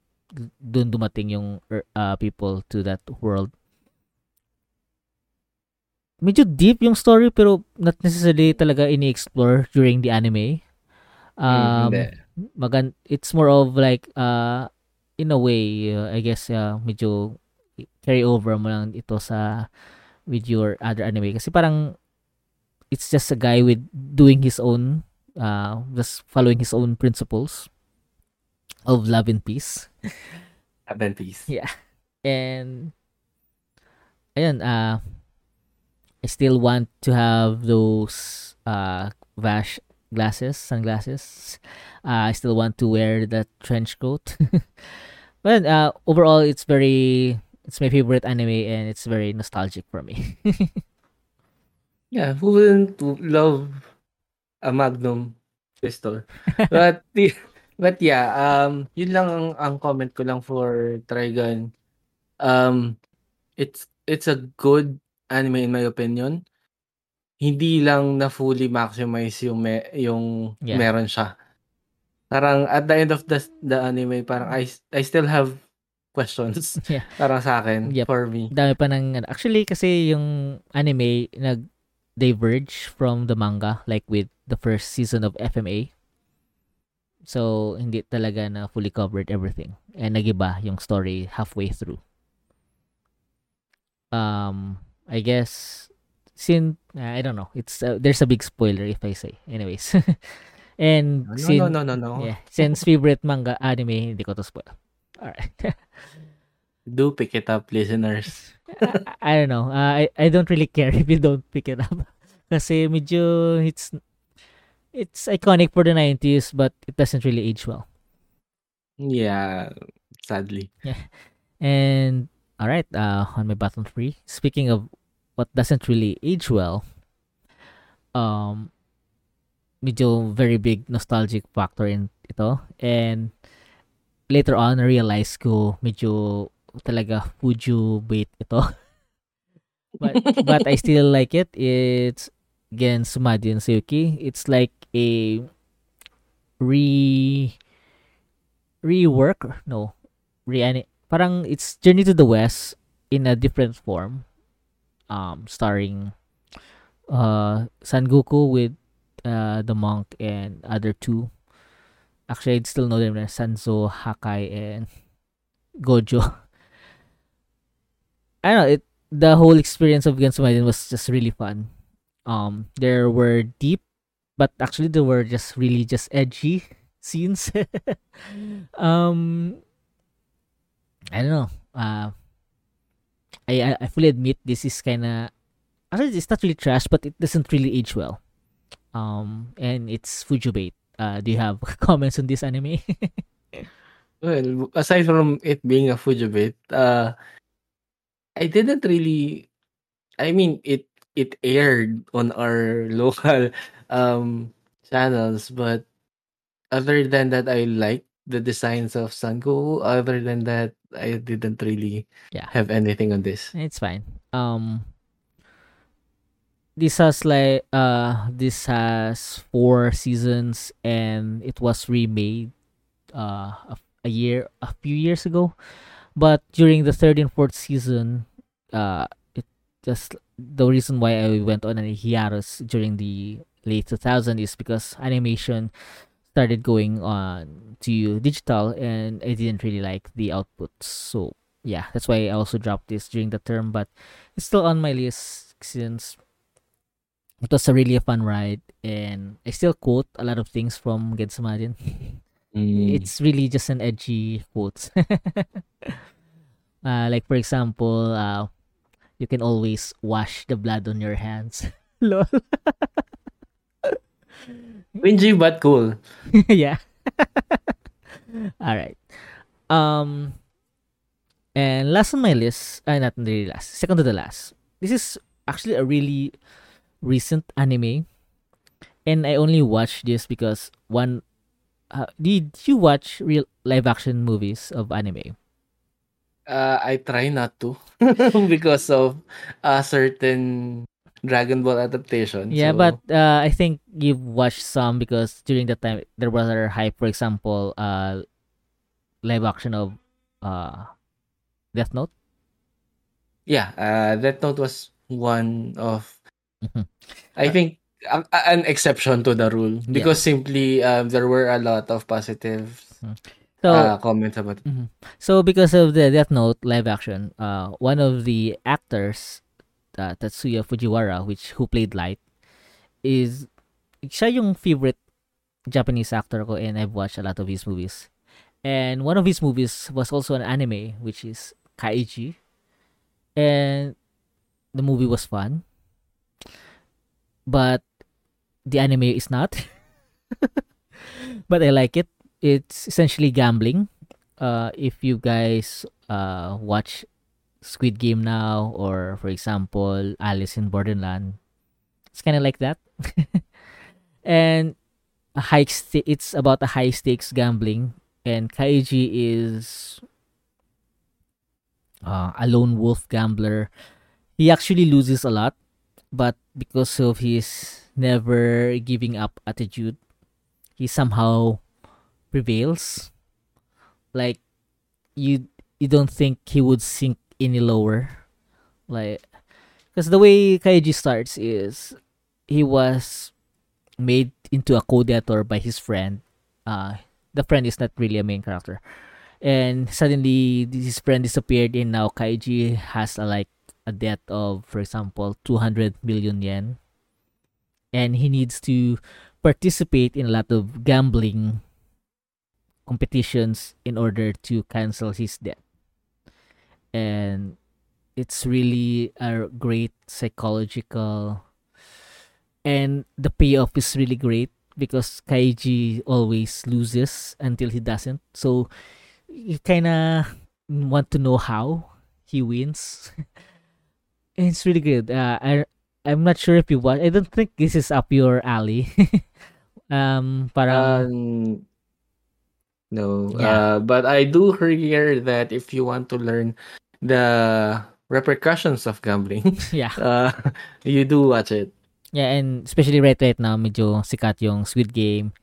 doon dumating yung er, uh, people to that world. Medyo deep yung story pero not necessarily talaga ini-explore during the anime. Um,
Hmm, hindi.
magan it's more of like uh in a way uh, I guess uh, medyo carry over mo lang ito sa with your other anime kasi parang it's just a guy with doing his own uh just following his own principles of love and peace
Love and peace.
Yeah. And ayun, uh I still want to have those uh Vash glasses, sunglasses. Uh, I still want to wear that trench coat. but uh overall it's very it's my favorite anime and it's very nostalgic for me.
Yeah, who wouldn't love a Magnum pistol? But but yeah, um yun lang ang, ang comment ko lang for Trigun. Um it's it's a good anime in my opinion. Hindi lang na fully maximize yung me, yung
Yeah.
meron siya. Parang at the end of the the anime, parang I I still have questions.
Yeah.
Parang sa akin,
Yep.
for me.
Dami pa ng ano. Actually kasi yung anime nag diverge from the manga like with the first season of FMA. So hindi talaga na fully covered everything. And nagiba yung story halfway through. Um I guess sin I don't know. It's uh, there's a big spoiler if I say. Anyways. and
No,
sin-
no, no, no, no.
Yeah, since favorite manga anime, hindi ko to spoil. Alright.
Do pick it up, listeners.
I, I don't know. Uh, I I don't really care if you don't pick it up. Kasi medyo it's it's iconic for the 90s but it doesn't really age well.
Yeah, sadly. Yeah.
And all right, uh on my bottom 3, speaking of what doesn't really age well, um medyo very big nostalgic factor in ito and later on na realize ko medyo talaga Fuju bait ito. but but I still like it. It's again Sumadi and Sayuki. It's like a re rework or no re parang it's Journey to the West in a different form. Um starring uh Sangoku with uh the monk and other two. Actually, I'd still know them as Sanzo, Hakai, and Gojo. I don't know, it the whole experience of Gensu Maiden was just really fun. Um, there were deep, but actually there were just really just edgy scenes. um, I don't know. Uh, I I, fully admit this is kind of actually it's not really trash, but it doesn't really age well. Um, and it's Fujubate. Uh, do you have comments on this anime?
Well, aside from it being a Fujibit, uh, I didn't really. I mean, it it aired on our local um channels, but other than that, I like the designs of Sangoku. Other than that, I didn't really
Yeah.
have anything on this.
It's fine. Um this has like uh this has four seasons and it was remade uh a, a year a few years ago. But during the third and fourth season, uh it just the reason why I went on a hiatus during the late 2000s is because animation started going on to digital and I didn't really like the outputs. So yeah, that's why I also dropped this during the term, but it's still on my list since it was a really fun ride and I still quote a lot of things from Gensamarin.
Mm.
It's really just an edgy quote. uh, like for example, uh, you can always wash the blood on your hands. Lol.
Cringy but cool.
yeah. All right. Um, and last on my list, uh, not really last, second to the last. This is actually a really recent anime, and I only watched this because one. Uh, did you watch real live action movies of anime?
Uh, I try not to because of a certain Dragon Ball adaptation.
Yeah,
so-
but uh, I think you've watched some because during that time there was a hype. For example, uh, live action of uh, Death Note.
Yeah, uh, that note was one of
Mhm.
I think an exception to the rule because simply um, there were a lot of positive
So So
uh, comments about it.
Mhm. So because of the Death Note live action, uh, one of the actors, uh, Tatsuya Fujiwara, which who played Light, is siya yung favorite Japanese actor ko and I've watched a lot of his movies. And one of his movies was also an anime, which is Kaiji. And the movie was fun. But the anime is not. but I like it. It's essentially gambling. Uh, if you guys uh, watch Squid Game now, or for example, Alice in Borderland, it's kind of like that. and a high sta- it's about a high stakes gambling, and Kaiji is uh, a lone wolf gambler. He actually loses a lot, but because of his never giving up attitude, he somehow prevails. Like you you don't think he would sink any lower. Like because the way Kaiji starts is he was made into a co-debtor by his friend. Uh the friend is not really a main character. And suddenly his friend disappeared and now Kaiji has a like a debt of for example 200 million yen and he needs to participate in a lot of gambling competitions in order to cancel his debt. And it's really a great psychological and the payoff is really great because Kaiji always loses until he doesn't. So you kind of want to know how he wins. it's really good. Uh, I'm not sure if you watch. I don't think this is up your alley. um, parang
Um, no,
Yeah.
uh, but I do hear that if you want to learn the repercussions of gambling,
yeah.
uh, you do watch it.
Yeah, and especially right right now, medyo sikat yung Squid Game.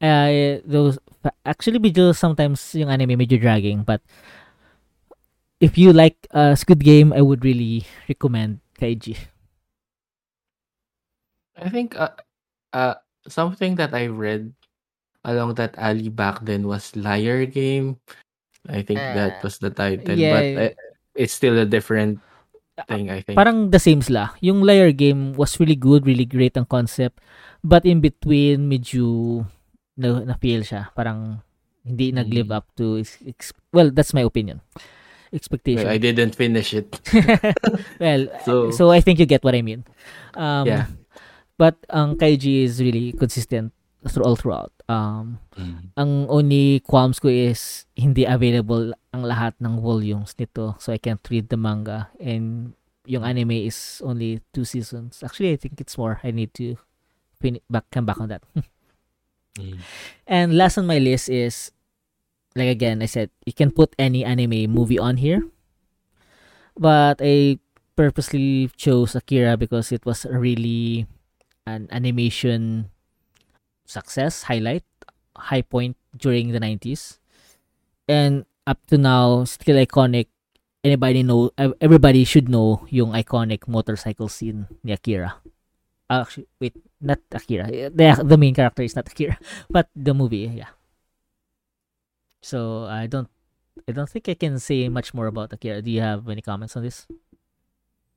Uh, those actually medyo sometimes yung anime medyo dragging, but if you like uh, Squid Game, I would really recommend Kaiji.
I think uh, uh, something that I read along that alley back then was Liar Game. I think that
Uh,
was the title, but
yeah.
uh, it's still a different
Uh,
thing. I think.
Parang the same sila. Yung Liar Game was really good, really great ang concept, but in between medyo na, na-fail siya. Parang hindi nag-live
Mm.
up to ex- well, that's my opinion. Expectation.
Well, I didn't finish it.
well,
So-
so I think you get what I mean. Um,
Yeah.
But ang Kaiji is really consistent through all throughout. Um, ang only qualms ko is hindi available ang lahat ng volumes nito. So I can't read the manga. And yung anime is only two seasons. Actually, I think it's more. I need to fin- back, come back on that. And last on my list is, like again, I said, you can put any anime movie on here. But I purposely chose Akira because it was really an animation success, highlight, high point during the 90s. And up to now, still iconic. Anybody know, everybody should know yung iconic motorcycle scene ni Akira. Ah, actually, wait, not Akira. The, the main character is not Akira, but the movie, yeah. So I don't, I don't think I can say much more about Akira. Do you have any comments on this?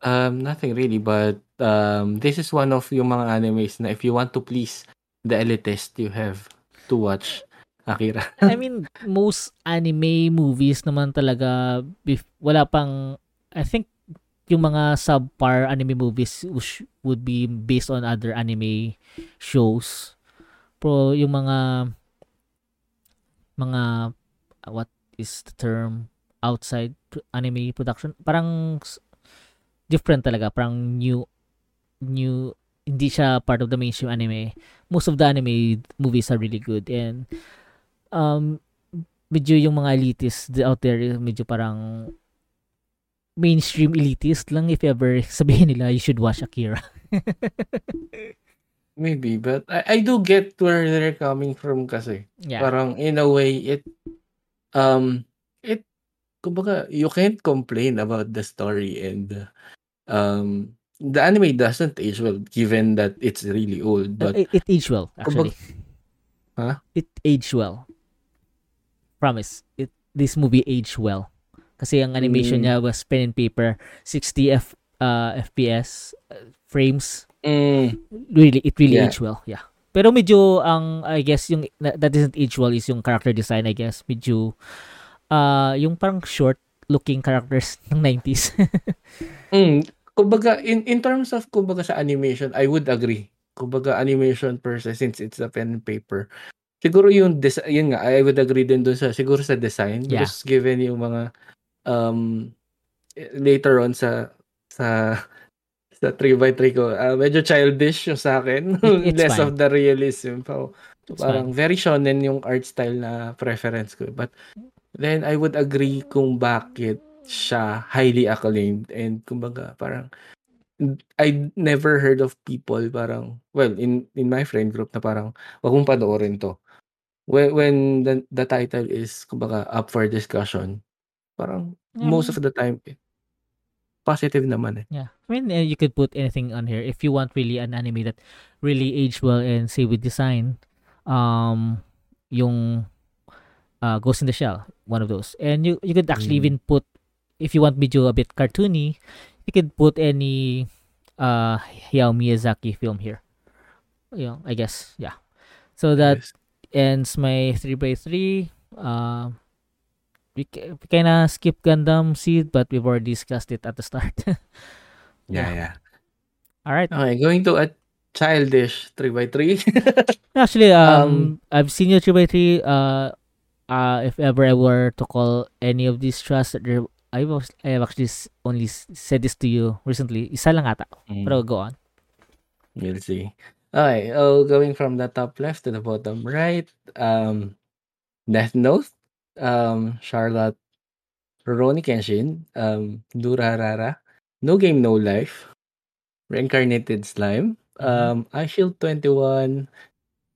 Um, nothing really, but um, this is one of yung mga animes na if you want to please the elitist, you have to watch Akira.
I mean, most anime movies naman talaga, bef- wala pang, I think, yung mga subpar anime movies which would be based on other anime shows. Pero yung mga, mga, what is the term, outside anime production, parang different talaga, parang new, new, hindi siya part of the mainstream anime. Most of the anime movies are really good and um medyo yung mga elitist out there medyo parang mainstream elitist lang if ever sabihin nila you should watch Akira.
Maybe, but I, I do get where they're coming from kasi.
yeah.
Parang in a way, it, um, it, kumbaga, you can't complain about the story and, uh, um, the anime doesn't age well given that it's really old, but
it, it aged well actually.
Huh?
It aged well. promise, it this movie aged well. Kasi ang animation
Mm.
niya was pen and paper, 60 F uh, FPS uh, frames.
Mm.
Really, it really
Yeah.
aged well. Yeah. Pero medyo ang I guess yung that isn't age well is yung character design I guess. Medyo uh, yung parang short looking characters ng 90s.
Mm. Kumbaga, in, in terms of, kumbaga sa animation, I would agree. Kumbaga, animation per se, since it's a pen and paper. Siguro yung, des- yun nga, I would agree din dun sa, siguro sa design.
Yeah.
Because given yung mga, um, later on sa, sa, sa 3x3 ko, ah, medyo childish yung sa akin.
It-
Less
fine.
of the realism. So,
It's
parang very shonen yung art style na preference ko. But then I would agree kung bakit siya highly acclaimed and kumbaga parang I never heard of people parang well in in my friend group na parang wag mong panoorin to. When, when the, the title is kumbaga up for discussion, parang
Yeah,
most
I
of the time eh, positive naman eh.
Yeah. I mean, uh, you could put anything on here if you want really an anime that really aged well and say with design. Um, yung uh, Ghost in the Shell, one of those. And you you could actually
Mm.
even put if you want medyo a bit cartoony, you could put any uh Hayao Miyazaki film here. You know, I guess, yeah. So that
Yes.
ends my 3x3. Uh, we, ca- we kind of skip Gundam Seed, but we've already discussed it at the start.
Yeah, yeah.
All right.
Okay, going to a childish 3x3.
Actually, um,
Um,
I've seen your 3x3. Uh, uh, if ever I were to call any of these trusts, that there, I was, I have actually only said this to you recently. Isa lang ata.
Mm.
Pero go on.
We'll see. Okay, oh, going from the top left to the bottom right. Um, Death Note, um, Charlotte Rurouni Kenshin, um, Durarara, No Game No Life, Reincarnated Slime,
Mhm.
um, I Shield 21,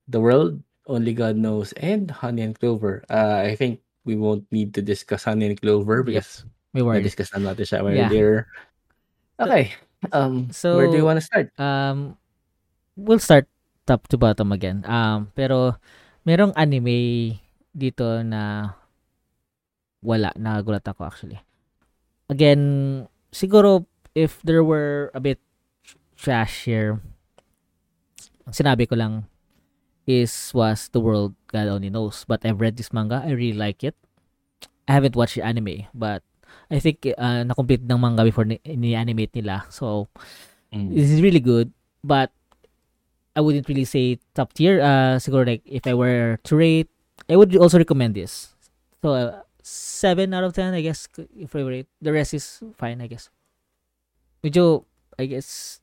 The World, Only God Knows, and Honey and Clover. Uh, I think we won't need to discuss Honey and Clover because
May worry.
na-discuss na natin siya
Yeah.
earlier. Okay. Um, where do you
So,
want to start?
um, we'll start top to bottom again. Um, pero merong anime dito na wala, nagulat ako actually. Again, siguro if there were a bit trash here, ang sinabi ko lang is was The World God Only Knows. But I've read this manga. I really like it. I haven't watched the anime, but I think uh, na-complete ng manga before ni- ni-animate nila. So,
Mm.
this is really good, but I wouldn't really say top tier. Uh, siguro like if I were to rate, I would also recommend this. So uh, seven out of ten, I guess. If I rate, the rest is fine, I guess. Medyo, I guess.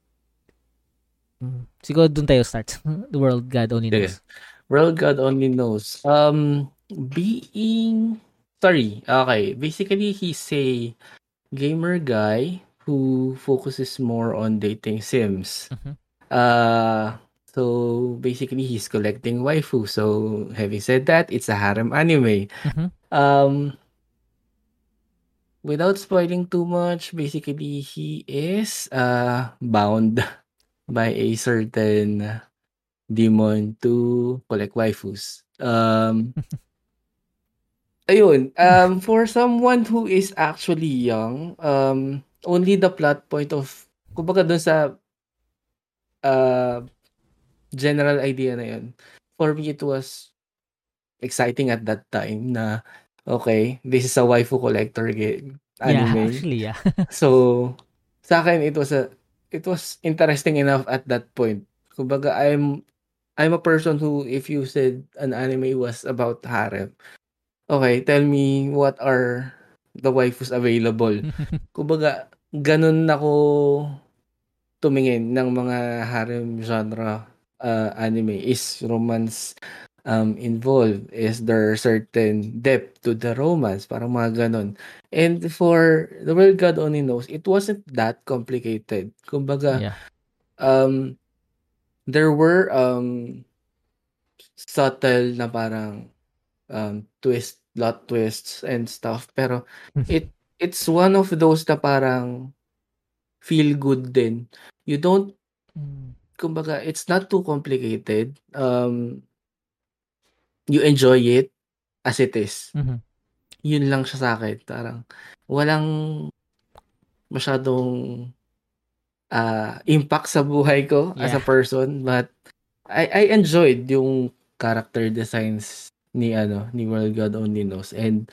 mm, Siguro dun tayo start. the world God only knows.
World God only knows. Um, being sorry. Okay, basically he's a gamer guy who focuses more on dating sims.
Mhm.
Uh, so basically he's collecting waifu. So having said that, it's a harem anime.
Mhm.
Um, without spoiling too much, basically he is uh bound by a certain demon to collect waifus. Um, ayun, um, for someone who is actually young, um, only the plot point of, kumbaga dun sa uh, general idea na yun, for me it was exciting at that time na, okay, this is a waifu collector game,
Yeah,
anime.
actually, yeah.
So, sa akin, it was a, it was interesting enough at that point. Kumbaga, I'm, I'm a person who, if you said an anime was about harem, okay, tell me what are the waifus available. Kumbaga, ganun ako tumingin ng mga harem genre uh, anime. Is romance um, involved? Is there certain depth to the romance? Parang mga ganun. And for The World God Only Knows, it wasn't that complicated. Kumbaga,
yeah.
um, there were um, subtle na parang um, twist, plot twists and stuff. Pero it it's one of those na parang feel good din. You don't
Mm,
kumbaga it's not too complicated. Um you enjoy it. as it is.
Mhm.
Yun lang siya sa'kin. Parang walang masyadong, ah, impact sa buhay ko as a
Yeah.
person, but I I enjoyed yung character designs ni ano, ni World God Only Knows and,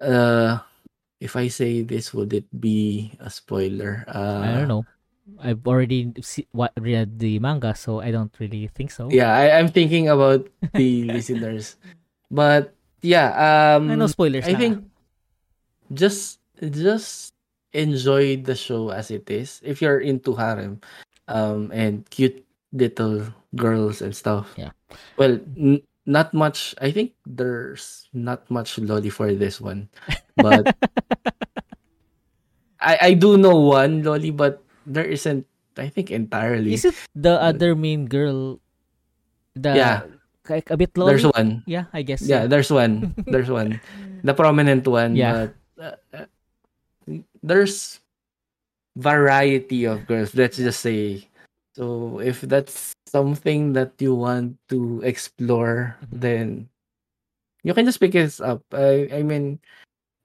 uh, if I say this, would it be a spoiler?
uh, I don't know. I've already see what read the manga, so I don't really think so.
Yeah, I I'm thinking about the listeners. But yeah,
I know
um,
spoilers
I
na.
think just just enjoy the show as it is. If you're into harem, um, and cute little girls and stuff.
Yeah.
Well, n- not much. I think there's not much lolly for this one, but I I do know one lolly, but there isn't. I think entirely.
Is it the other main girl? The
Yeah.
like a bit lolly.
There's one.
Yeah, I guess.
Yeah, there's one. There's one. The prominent one.
Yeah.
But, uh, uh, there's variety of girls. Let's just say. So if that's something that you want to explore,
Mhm.
then you can just pick it up. I I mean,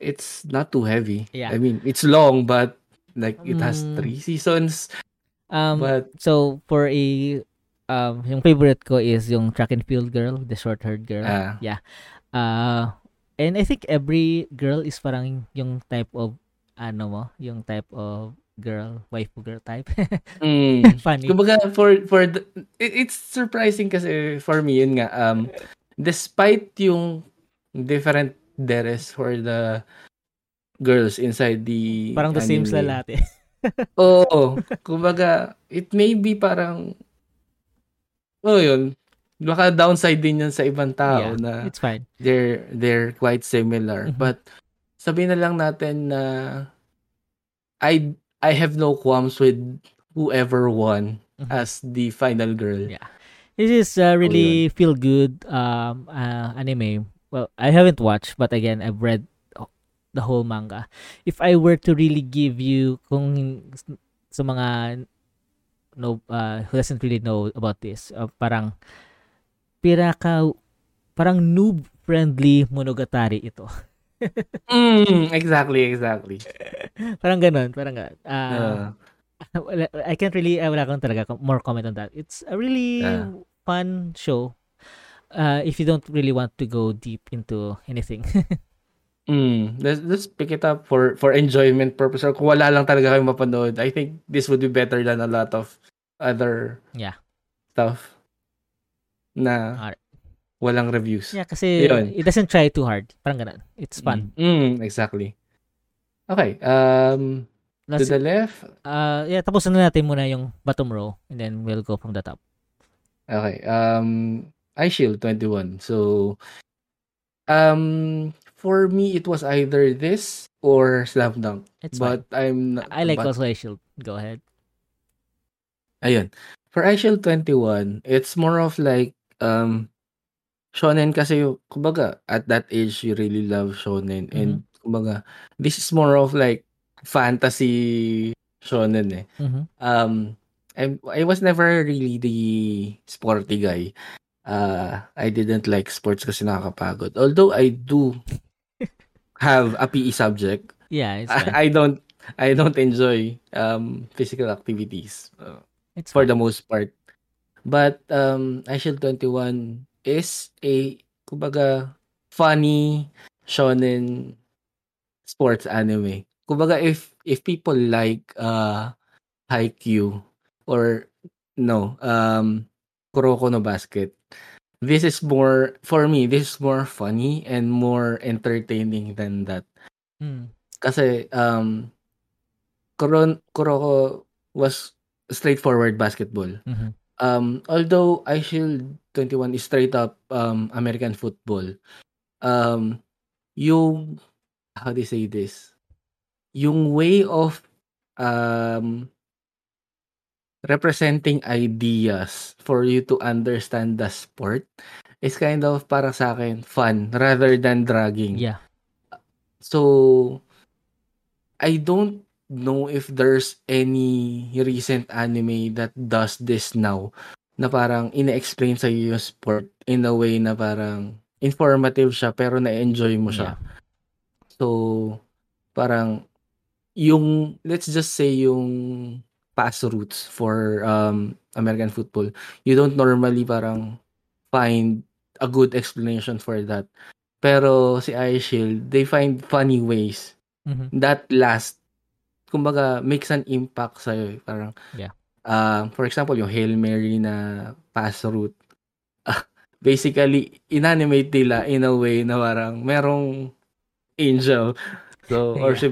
it's not too heavy.
Yeah.
I mean, it's long, but like it has
Mm.
three seasons.
Um,
But
so for a um, yung favorite ko is yung track and field girl, the short-haired girl.
ah,
Uh, and I think every girl is parang yung type of ano mo, yung type of girl, waifu girl type.
mm,
Funny.
Kumbaga for for the, it, it's surprising kasi for me yun nga um despite yung different deres for the girls inside the
Parang the same
anime.
sila lahat eh.
Oo. Kumbaga it may be parang oh yun baka downside din yun sa ibang tao
Yeah,
na
It's fine.
they're they're quite similar
Mhm.
but sabihin na lang natin na I I have no qualms with whoever won
Mhm.
as the final girl.
Yeah. This is uh, really feel good um uh, anime. Well, I haven't watched, but again, I've read the whole manga. If I were to really give you kung sa mga no uh, who doesn't really know about this, uh, parang piraka parang noob friendly monogatari ito.
Mm, exactly, exactly.
parang ganun, parang ganun. Uh,
Uh,
I can't really, uh, wala akong talaga more comment on that. It's a really
Yeah.
fun show. Uh, if you don't really want to go deep into anything.
mm, let's, let's pick it up for for enjoyment purpose or kung wala lang talaga kayo mapanood, I think this would be better than a lot of other
Yeah.
stuff na
Alright.
Walang reviews.
yeah, kasi
Yun.
it doesn't try too hard. Parang ganun. It's fun.
Mm, mm, exactly. Okay, um, to
Let's,
the left,
uh, yeah, tapos na natin muna yung bottom row and then we'll go from the top.
Okay. Um, Eye Shield 21. So, um, for me, it was either this or Slam Dunk.
It's
but I'm not.
I like
but,
also Ice Shield. Go ahead.
ayun. For Eye Shield 21, it's more of like, um, shonen kasi yung, kumbaga, at that age, you really love shonen. And, kumbaga, this is more of like, fantasy shonen eh.
Mhm.
um I I was never really the sporty guy. Uh I didn't like sports kasi nakakapagod. Although I do have a PE subject.
Yeah, it's fine.
I, I don't I don't enjoy um physical activities uh,
it's
for
fine.
the most part. But um Shield 21 is a kumbaga funny shonen sports anime. Kumbaga if if people like uh Haikyuu or no um Kuroko no Basket this is more for me this is more funny and more entertaining than that
Mm.
kasi um Kuron, Kuroko was straightforward basketball
Mhm.
Um although I Shield 21 is straight up um American football um yung how do you say this yung way of um representing ideas for you to understand the sport is kind of para sa akin fun rather than dragging
Yeah.
so I don't know if there's any recent anime that does this now na parang ine-explain sa yung sport in a way na parang informative siya pero na-enjoy mo siya.
Yeah.
So, parang yung let's just say yung pass routes for um, American football, you don't normally parang find a good explanation for that. Pero si Ice Shield, they find funny ways
Mhm.
that last kumbaga makes an impact sa iyo parang
Yeah.
uh, for example yung Hail Mary na pass route ah, basically inanimate nila in a way na parang merong angel so or
Yeah.
si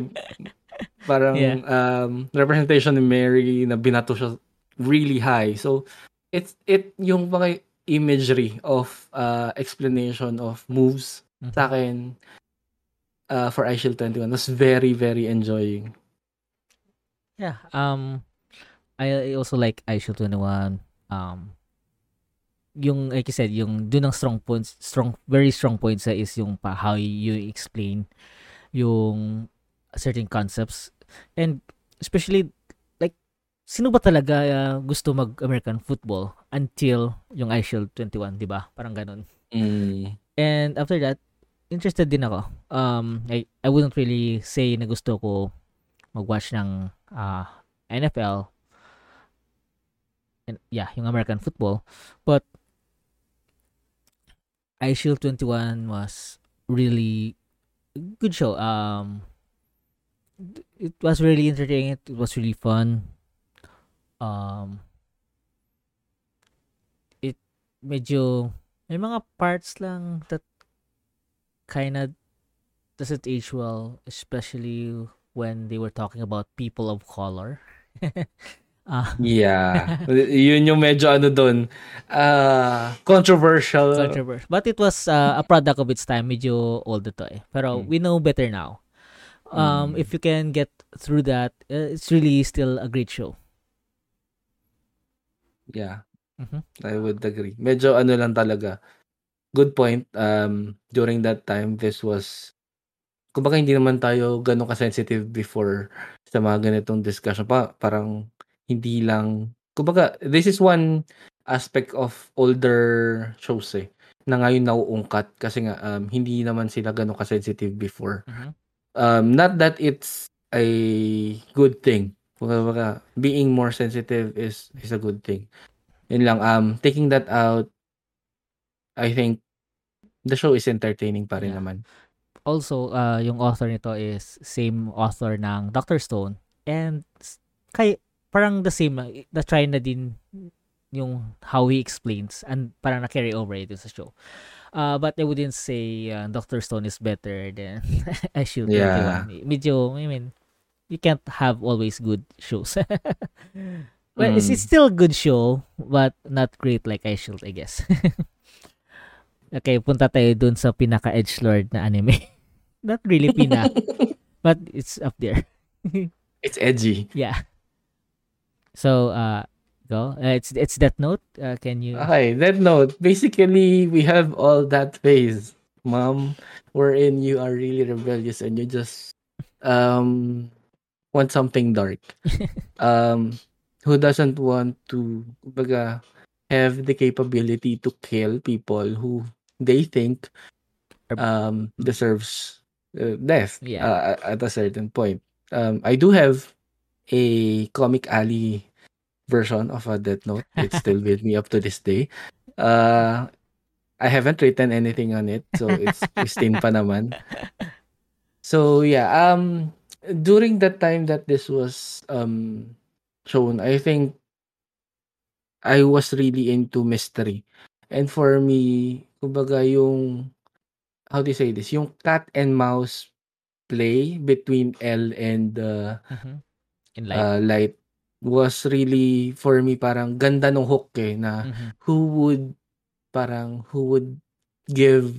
parang
Yeah.
um, representation ni Mary na binato siya really high so it's it yung mga imagery of uh, explanation of moves
Mhm.
sa akin uh, for iShield 21 was very very enjoying
Yeah. Um, I, I also like iShield 21. Um, yung like you said, yung dun ang strong points, strong, very strong points sa is yung pa how you explain yung certain concepts and especially like sino ba talaga uh, gusto mag American football until yung iShield 21, 'di ba? Parang ganun.
mm.
And after that, interested din ako. Um, I, I wouldn't really say na gusto ko mag-watch ng ah, NFL. And yeah, yung American football. But iShield 21 was really good show. Um, it was really entertaining. It was really fun. Um, it medyo may mga parts lang that kind of doesn't age well, especially when they were talking about people of color. Ah,
Yeah. Yun yung medyo ano doon. Uh, controversial.
controversial. But it was uh, a product of its time. Medyo old ito eh. Pero
Mm.
we know better now. Um,
Mm.
If you can get through that, uh, it's really still a great show.
Yeah.
Mhm.
I would agree. Medyo ano lang talaga. Good point. Um, during that time, this was kumbaga hindi naman tayo ganun ka-sensitive before sa mga ganitong discussion. Pa, parang hindi lang kumbaga this is one aspect of older shows eh na ngayon nauungkat kasi nga um, hindi naman sila ganun ka-sensitive before.
Mhm.
um, not that it's a good thing. Kumbaga, being more sensitive is is a good thing. Yun lang, um, taking that out, I think the show is entertaining pa rin
Yeah.
naman.
Also, uh, yung author nito is same author ng Dr. Stone. And kay parang the same, uh, na-try na din yung how he explains and parang na-carry over ito sa show. Uh, but I wouldn't say uh, Dr. Stone is better than Shield
Yeah.
21. Medyo, I mean, you can't have always good shows. well, it's,
Mm.
it's still a good show, but not great like iShield, I guess. okay, punta tayo dun sa pinaka-edgelord na anime. not really pina, but it's up there.
It's edgy.
yeah. So, uh, go. Uh, it's it's that note. Uh, can you?
Okay, that note, basically, we have all that phase, mom, wherein you are really rebellious and you just um want something dark. um, who doesn't want to, kumbaga, have the capability to kill people who they think um deserves uh, death
Yeah.
uh, at a certain point. Um, I do have a comic alley version of a Death Note. It's still with me up to this day. Uh, I haven't written anything on it, so it's pristine pa naman. So yeah, um, during that time that this was um shown, I think I was really into mystery. And for me, kumbaga yung how do you say this? Yung cat and mouse play between L and uh,
Mhm. In life.
uh, Light was really for me parang ganda ng hook eh na
Mhm.
who would parang who would give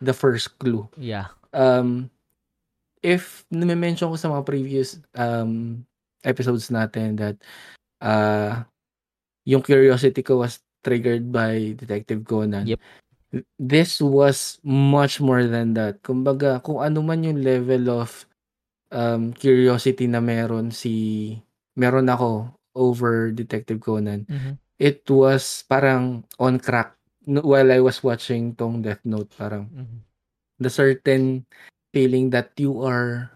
the first clue.
Yeah.
Um if nime-mention ko sa mga previous um episodes natin that uh yung curiosity ko was triggered by Detective Conan.
Yep.
This was much more than that. Kumbaga, kung ano man yung level of um, curiosity na meron si meron ako over Detective Conan,
Mhm.
it was parang on crack while I was watching tong Death Note, parang
Mhm.
the certain feeling that you are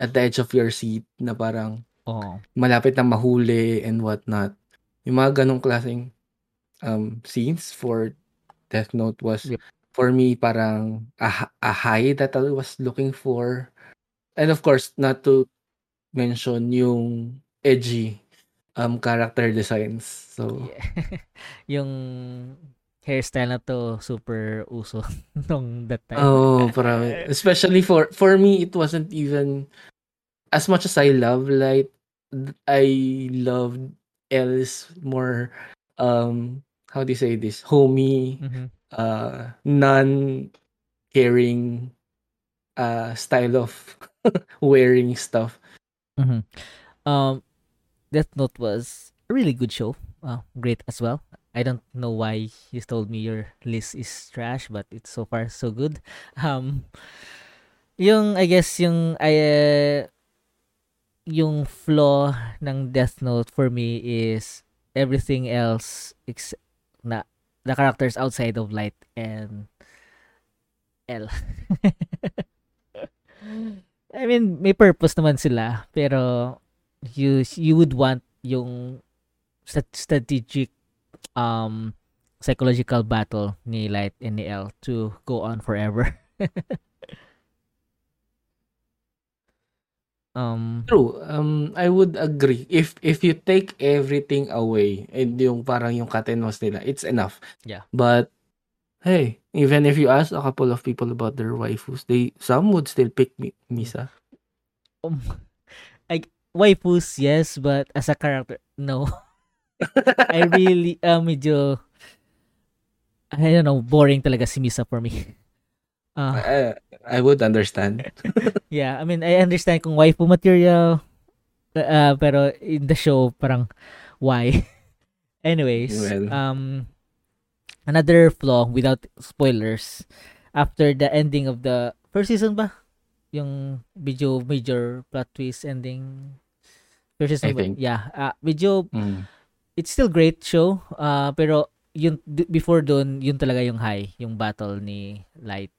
at the edge of your seat na parang
Oo.
malapit na mahuli and whatnot. Yung mga ganong klaseng um, scenes for Death Note was
Yep.
for me parang a, a high that I was looking for. And of course, not to mention yung edgy um character designs. So
Yeah. yung hairstyle na to super uso nung that time.
Oh, parang especially for for me it wasn't even as much as I love Light I loved L's more um how do you say this homey
Mhm.
uh non caring uh style of wearing stuff.
Mhm. Um, Death Note was a really good show. Uh, great as well. I don't know why you told me your list is trash, but it's so far so good. Um, yung I guess yung I uh, yung flaw ng Death Note for me is everything else ex- na the characters outside of Light and L. I mean, may purpose naman sila, pero you you would want yung strategic um psychological battle ni Light and ni L to go on forever. um
True. Um I would agree if if you take everything away and yung parang yung katenos nila, it's enough.
Yeah.
But hey, even if you ask a couple of people about their waifus, they some would still pick Mi- Misa.
um, I waifus yes, but as a character no. I really uh, medyo I don't know, boring talaga si Misa for me. Uh,
I, I would understand.
Yeah, I mean, I understand kung waifu material, uh, pero in the show, parang, why? Anyways,
Well.
um, another flaw without spoilers, after the ending of the first season ba? Yung medyo major plot twist ending. First
I
season ba?
think.
Yeah, uh, medyo,
Mm.
it's still great show, uh, pero yun, d- before dun, yun talaga yung high, yung battle ni Light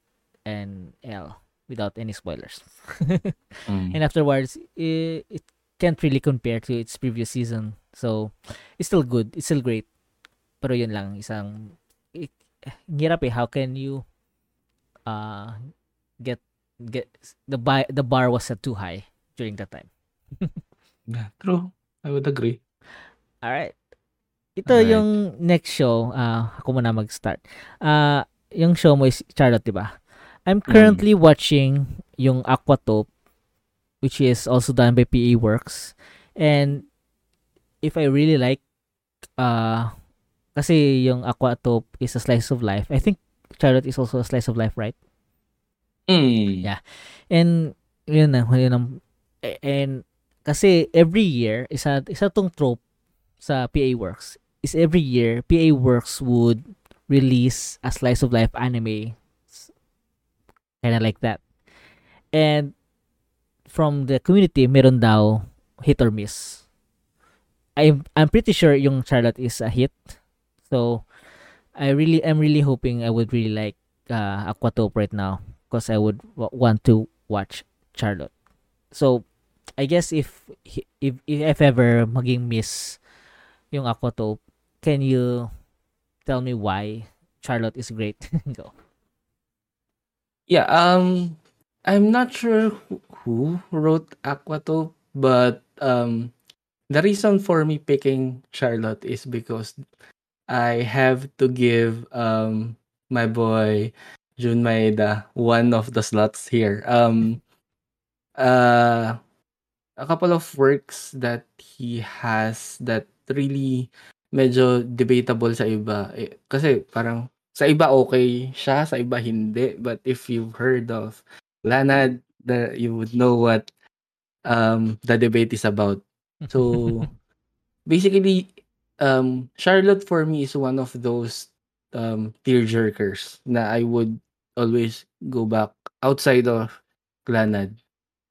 and L without any spoilers.
Mm.
and afterwards it, it can't really compare to its previous season so it's still good it's still great pero yun lang isang i- ang hirap eh how can you uh get get the bar the bar was set too high during that time
Yeah, true. I would agree.
all right ito
Alright.
yung next show uh ako muna mag-start uh yung show mo is Charlotte diba I'm currently watching yung Aquatope which is also done by PA Works. And if I really like uh kasi yung Aquatope is a slice of life. I think Charlotte is also a slice of life, right?
Mm.
Yeah. And yun na, yun eh, and kasi every year isa isa tong trope sa PA Works is every year PA Works would release a slice of life anime kind of like that. And from the community, meron daw hit or miss. I'm I'm pretty sure yung Charlotte is a hit. So I really I'm really hoping I would really like uh, Aquatope right now because I would w- want to watch Charlotte. So I guess if if if ever maging miss yung Aquatope, can you tell me why Charlotte is great? Go.
Yeah, um I'm not sure who, wrote Aquatope, but um the reason for me picking Charlotte is because I have to give um my boy Jun Maeda one of the slots here. Um uh a couple of works that he has that really medyo debatable sa iba. Eh, kasi parang sa iba okay siya, sa iba hindi. But if you've heard of Lana, the, you would know what um, the debate is about. So basically, um, Charlotte for me is one of those um, tearjerkers na I would always go back outside of Glanad.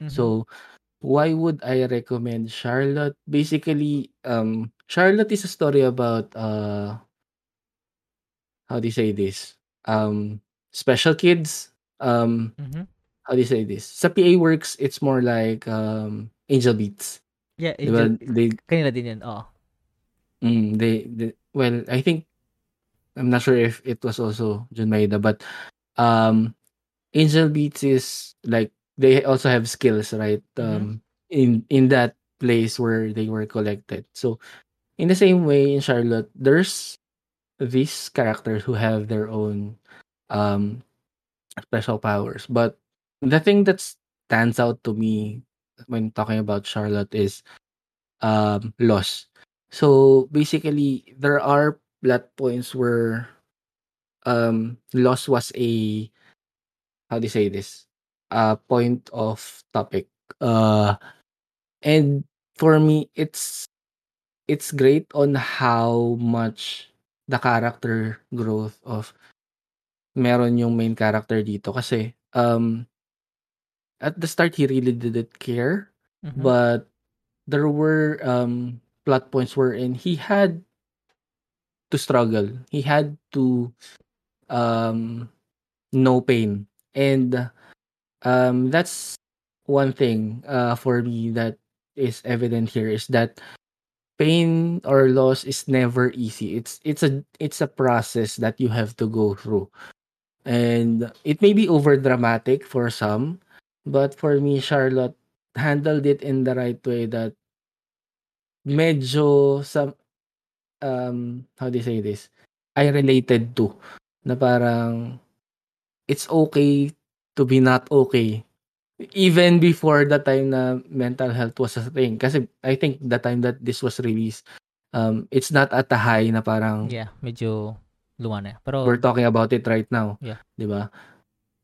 Mhm.
So why would I recommend Charlotte? Basically, um, Charlotte is a story about uh, how do you say this? Um, special kids. Um,
Mhm.
how do you say this? Sa PA Works, it's more like um, Angel Beats.
Yeah? Angel
They,
kanila din yun, oo.
mm, they, they, well, I think, I'm not sure if it was also Junmaida, but um, Angel Beats is like, they also have skills, right?
Mhm.
Um, in in that place where they were collected. So, in the same way, in Charlotte, there's these characters who have their own um special powers. But the thing that stands out to me when talking about Charlotte is um loss. So basically there are plot points where um loss was a how do you say this? A point of topic. Uh and for me it's it's great on how much the character growth of meron yung main character dito kasi um at the start he really didn't care
Mhm.
but there were um plot points wherein he had to struggle he had to um know pain and um that's one thing uh for me that is evident here is that pain or loss is never easy. It's it's a it's a process that you have to go through. And it may be over dramatic for some but for me Charlotte handled it in the right way that medyo some um how do you say this? I related to. Na parang it's okay to be not okay even before the time na mental health was a thing kasi I think the time that this was released um it's not at a high na parang
Yeah, medyo luma na. Pero
we're talking about it right now
Yeah.
'di ba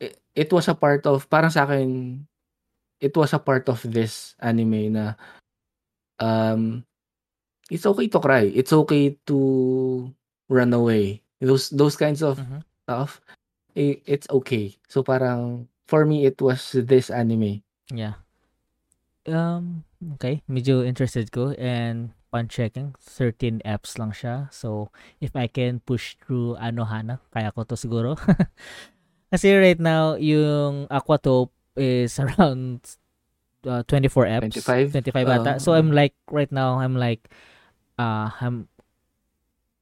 it, it was a part of parang sa akin it was a part of this anime na um it's okay to cry it's okay to run away those those kinds of
Mhm.
stuff i- it's okay so parang for me it was this anime
Yeah. Um, okay. Medyo interested ko and fun checking. 13 apps lang siya. So, if I can push through ano Anohana, kaya ko to siguro. Kasi right now, yung Aquatope is around uh, 24 apps.
25?
25 ata. So, I'm like, right now, I'm like, uh, I'm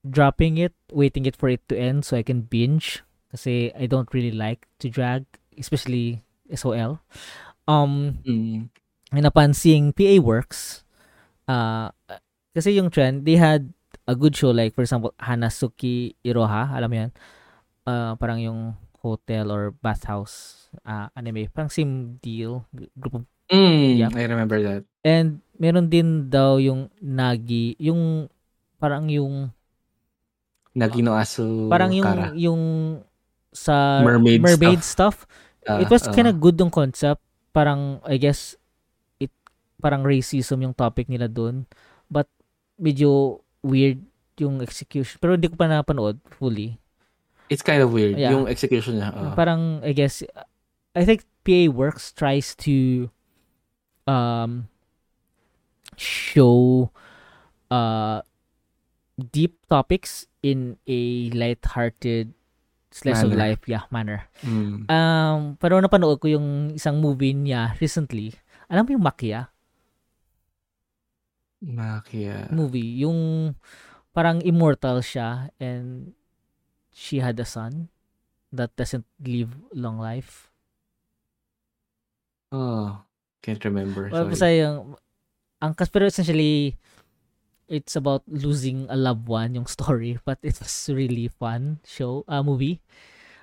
dropping it, waiting it for it to end so I can binge. Kasi I don't really like to drag, especially SOL. Um,
mm.
and upon seeing PA Works, uh, kasi yung trend, they had a good show like for example, Hanasuki Iroha, alam mo yan? Uh, parang yung hotel or bathhouse uh, anime. Parang same deal, group of,
Mm,
Yep.
I remember that
and meron din daw yung Nagi, yung parang yung
Nagino Asu
parang yung
Kara.
yung sa
Mermaid
stuff.
Ah,
it was
ah.
kind of good yung concept. Parang, I guess, it parang racism yung topic nila dun. But, medyo weird yung execution. Pero hindi ko pa napanood fully.
it's kind of weird
Yeah.
yung execution niya ah.
Parang, I guess, I think PA Works tries to um show uh deep topics in a light-hearted slice of
Manner.
life yeah manner
Mm.
Um, pero napanood ko yung isang movie niya recently. Alam mo yung Makia
Makia
movie? Yung parang immortal siya and she had a son that doesn't live long life.
oh can't remember
Well,
sorry.
basta yung, ang, pero essentially, it's about losing a loved one, yung story. But it was really fun show, uh, movie.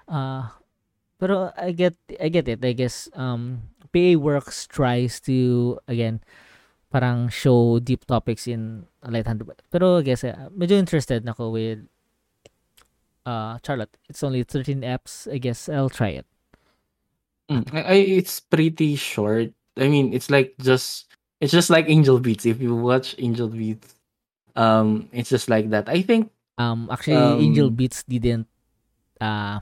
Uh, pero I get, I get it. I guess, um, PA Works tries to, again, parang show deep topics in a light-handed way. Pero I guess, uh, medyo interested na ako with uh, Charlotte. It's only 13 apps. I guess I'll try it.
Mm, I, it's pretty short I mean it's like just it's just like Angel Beats if you watch Angel Beats um it's just like that I think
Um, actually,
Um,
Angel Beats didn't uh,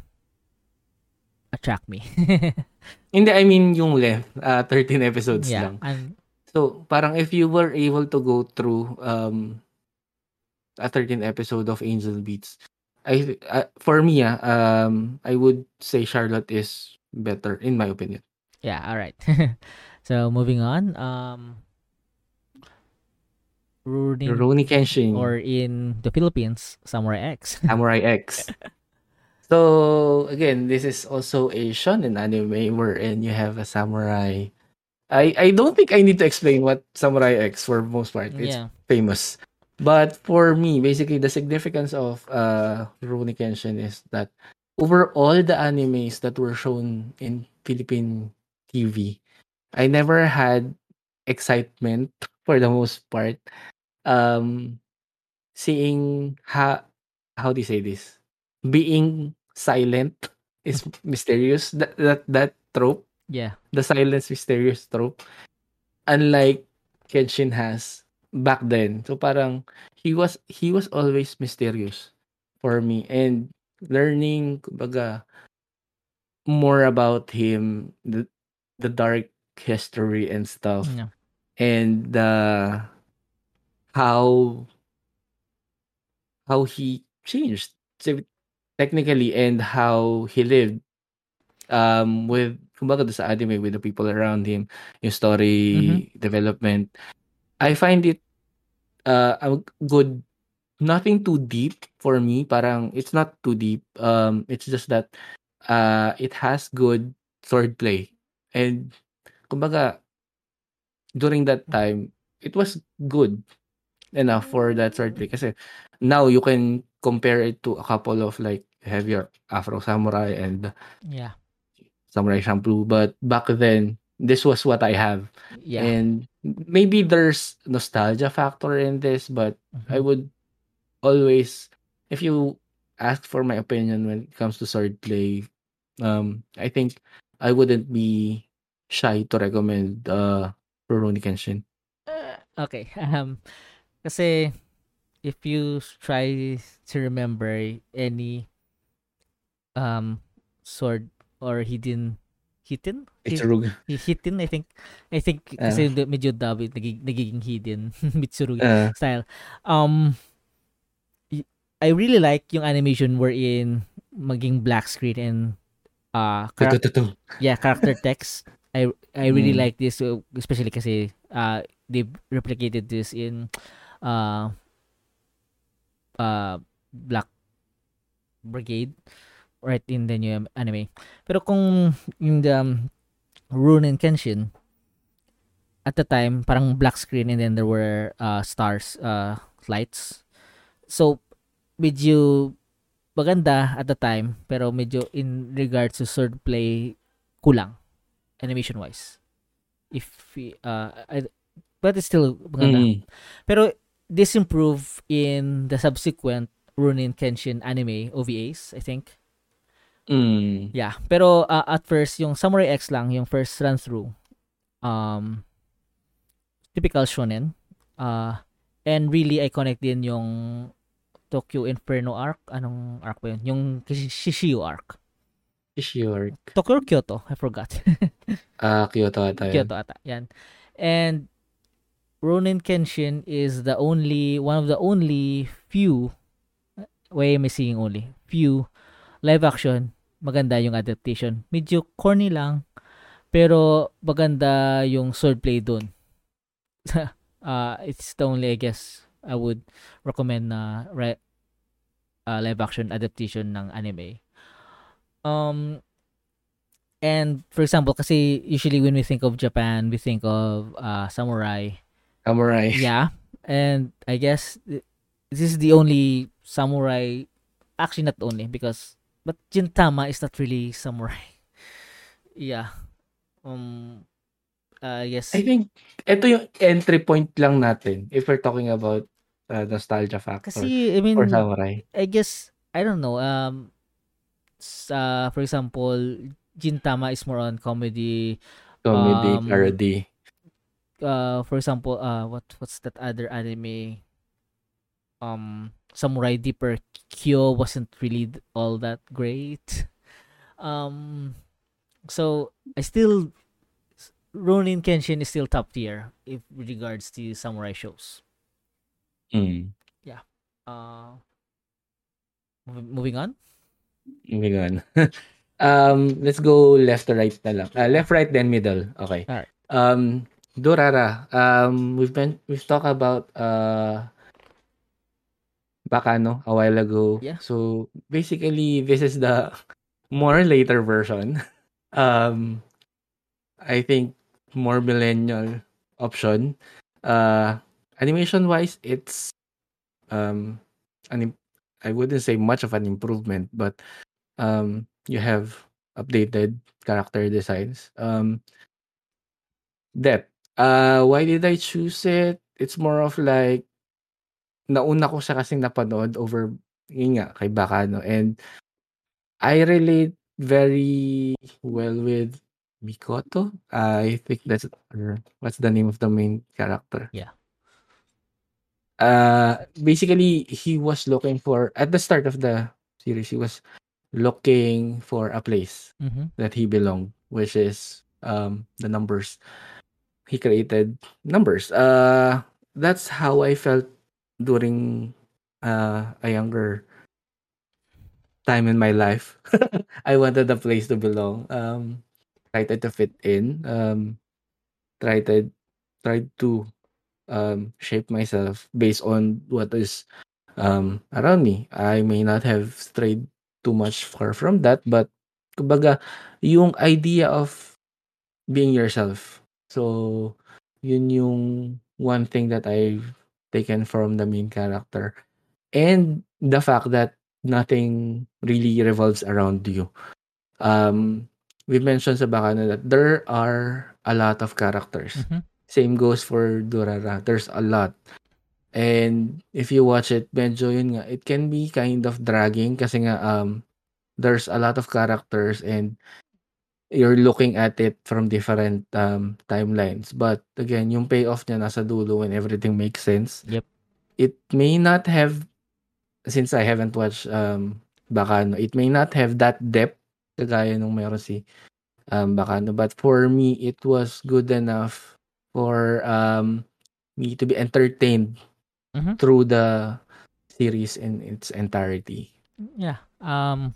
attract me.
hindi I mean yung length uh, 13 episodes
yeah,
lang
I'm,
So, parang if you were able to go through um a 13 episode of Angel Beats, I uh, for me, ah, um, I would say Charlotte is better in my opinion.
Yeah, all right. so moving on, um Rurouni
Rurouni Kenshin.
or in the Philippines, Samurai X.
Samurai X. So again, this is also a shonen anime wherein you have a samurai. I I don't think I need to explain what Samurai X for most part. It's
yeah.
famous. But for me, basically the significance of uh Rurouni Kenshin is that over all the animes that were shown in Philippine TV, I never had excitement for the most part um seeing how how do you say this being silent is mysterious that that that trope
Yeah.
the silence mysterious trope unlike Kenshin has back then so parang he was he was always mysterious for me and learning kumbaga more about him the the dark history and stuff
Yeah.
and uh how how he changed technically and how he lived um with kumbaga sa anime with the people around him yung story development. I find it uh a good nothing too deep for me parang it's not too deep um it's just that uh it has good swordplay. And kumbaga during that time it was good enough for that swordplay kasi now you can compare it to a couple of like heavier Afro Samurai and
Yeah.
Samurai Champloo but back then this was what I have
Yeah.
and maybe there's nostalgia factor in this but I
Mhm.
would always if you ask for my opinion when it comes to swordplay um I think I wouldn't be shy to recommend uh Rurouni Kenshin
Uh, okay. Um kasi if you try to remember any um sword or hidden hidden Hi-
Itsurugi
hi- hidden I think I think
Ah.
kasi the- medyo dabi nagig, nagiging hidden Mitsurugi
uh,
style um I really like yung animation wherein maging black screen and uh chara-
tutututu.
yeah character text i i really
Mm.
like this uh, especially kasi uh they replicated this in uh uh black brigade right in the new anime. Pero kung yung the um, Rurouni Kenshin at the time parang black screen and then there were uh stars uh lights. So medyo maganda at the time pero medyo in regards to swordplay kulang animation wise if uh I, but it's still maganda.
Mm.
pero this in the subsequent Rurouni Kenshin anime OVAs I think
Mm.
yeah pero uh, at first yung Samurai X lang yung first run through um typical shonen uh and really iconic din yung Tokyo Inferno arc anong arc ba yun yung Shishio arc
Sure.
Tokyo or Kyoto I forgot
Ah, Kyoto ata yun.
Kyoto ata. Yan. And Ronin Kenshin is the only one of the only few why am I saying only? Few live action maganda yung adaptation. Medyo corny lang pero maganda yung swordplay doon. uh, it's the only I guess I would recommend na re- uh, live action adaptation ng anime. Um and for example kasi usually when we think of Japan we think of uh, samurai.
Samurai.
Yeah. And I guess th- this is the only samurai actually not only because but Gintama is not really samurai. yeah. Um uh, yes.
I think ito yung entry point lang natin if we're talking about uh, nostalgia factor
kasi I mean
for samurai.
I guess I don't know. Um, sa for example, Gintama is more on comedy.
Comedy,
Um,
parody.
Uh, for example, uh, what what's that other anime? Um, Samurai Deeper Kyo wasn't really all that great. Um, so I still Ronin Kenshin is still top tier if regards to samurai shows.
Mm.
Uh, Mov- moving on.
Moving on. um, let's go left to right na lang. Uh, left, right, then middle. Okay.
Alright.
Um, Durara. Um, we've been we've talked about uh Bakano a while ago.
Yeah.
So basically, this is the more later version. Um, I think more millennial option. Uh, animation wise, it's um, an I wouldn't say much of an improvement, but um, you have updated character designs. Um, depth. Uh, why did I choose it? It's more of like nauna ko siya kasing napanood over yun nga kay Bakano and I relate very well with Mikoto. I think that's or what's the name of the main character?
Yeah.
Uh basically he was looking for at the start of the series he was looking for a place
Mm-hmm.
that he belonged which is um the numbers he created numbers. Uh that's how i felt during uh a younger time in my life. I wanted a place to belong. Um tried to fit in. Um tried tried to um shape myself based on what is um around me. I may not have strayed too much far from that but kumbaga yung idea of being yourself so yun yung one thing that I've taken from the main character. And the fact that nothing really revolves around you. Um we mentioned sa that there are a lot of characters.
Mm-hmm.
same goes for Durara. There's a lot. And if you watch it medyo yun nga it can be kind of dragging kasi nga um there's a lot of characters and you're looking at it from different um timelines but again yung payoff niya nasa dulo when everything makes sense
Yep.
it may not have since I haven't watched um Bakano it may not have that depth kagaya nung meron si um Bakano but for me it was good enough for um me to be entertained
Mhm.
through the series in its entirety
Yeah. Um,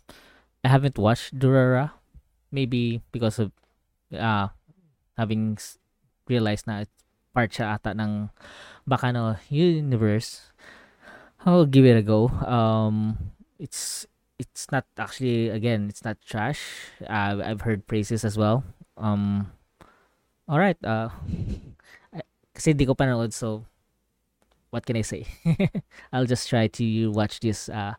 I haven't watched Durara, maybe because of uh having realized na part siya ata ng Bakano universe. I'll give it a go. Um, it's it's not actually again, it's not trash. Uh, I've heard praises as well. Um, all right. Uh, kasi di ko panood so what can I say? I'll just try to watch this uh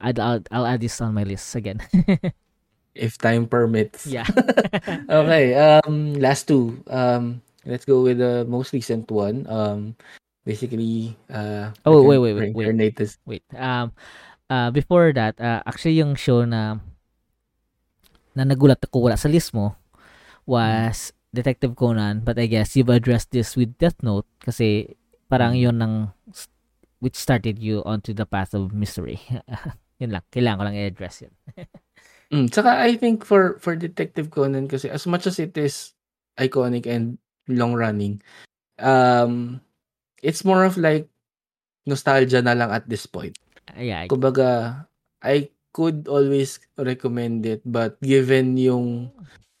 I'd, I'll, I'll add this on my list again.
if time permits
yeah.
okay um last two um let's go with the most recent one um basically uh
Oh, wait, wait, wait, wait.
this-
Wait. Um uh before that, uh, actually yung show na na nagulat ako wala sa list mo was Detective Conan, but I guess you've addressed this with Death Note kasi parang yun ng which started you onto the path of mystery. yun lang. Kailangan ko lang i-address yun.
Mm, tsaka I think for for Detective Conan kasi as much as it is iconic and long running um it's more of like nostalgia na lang at this point
Uh, yeah. I-
kumbaga I could always recommend it but given yung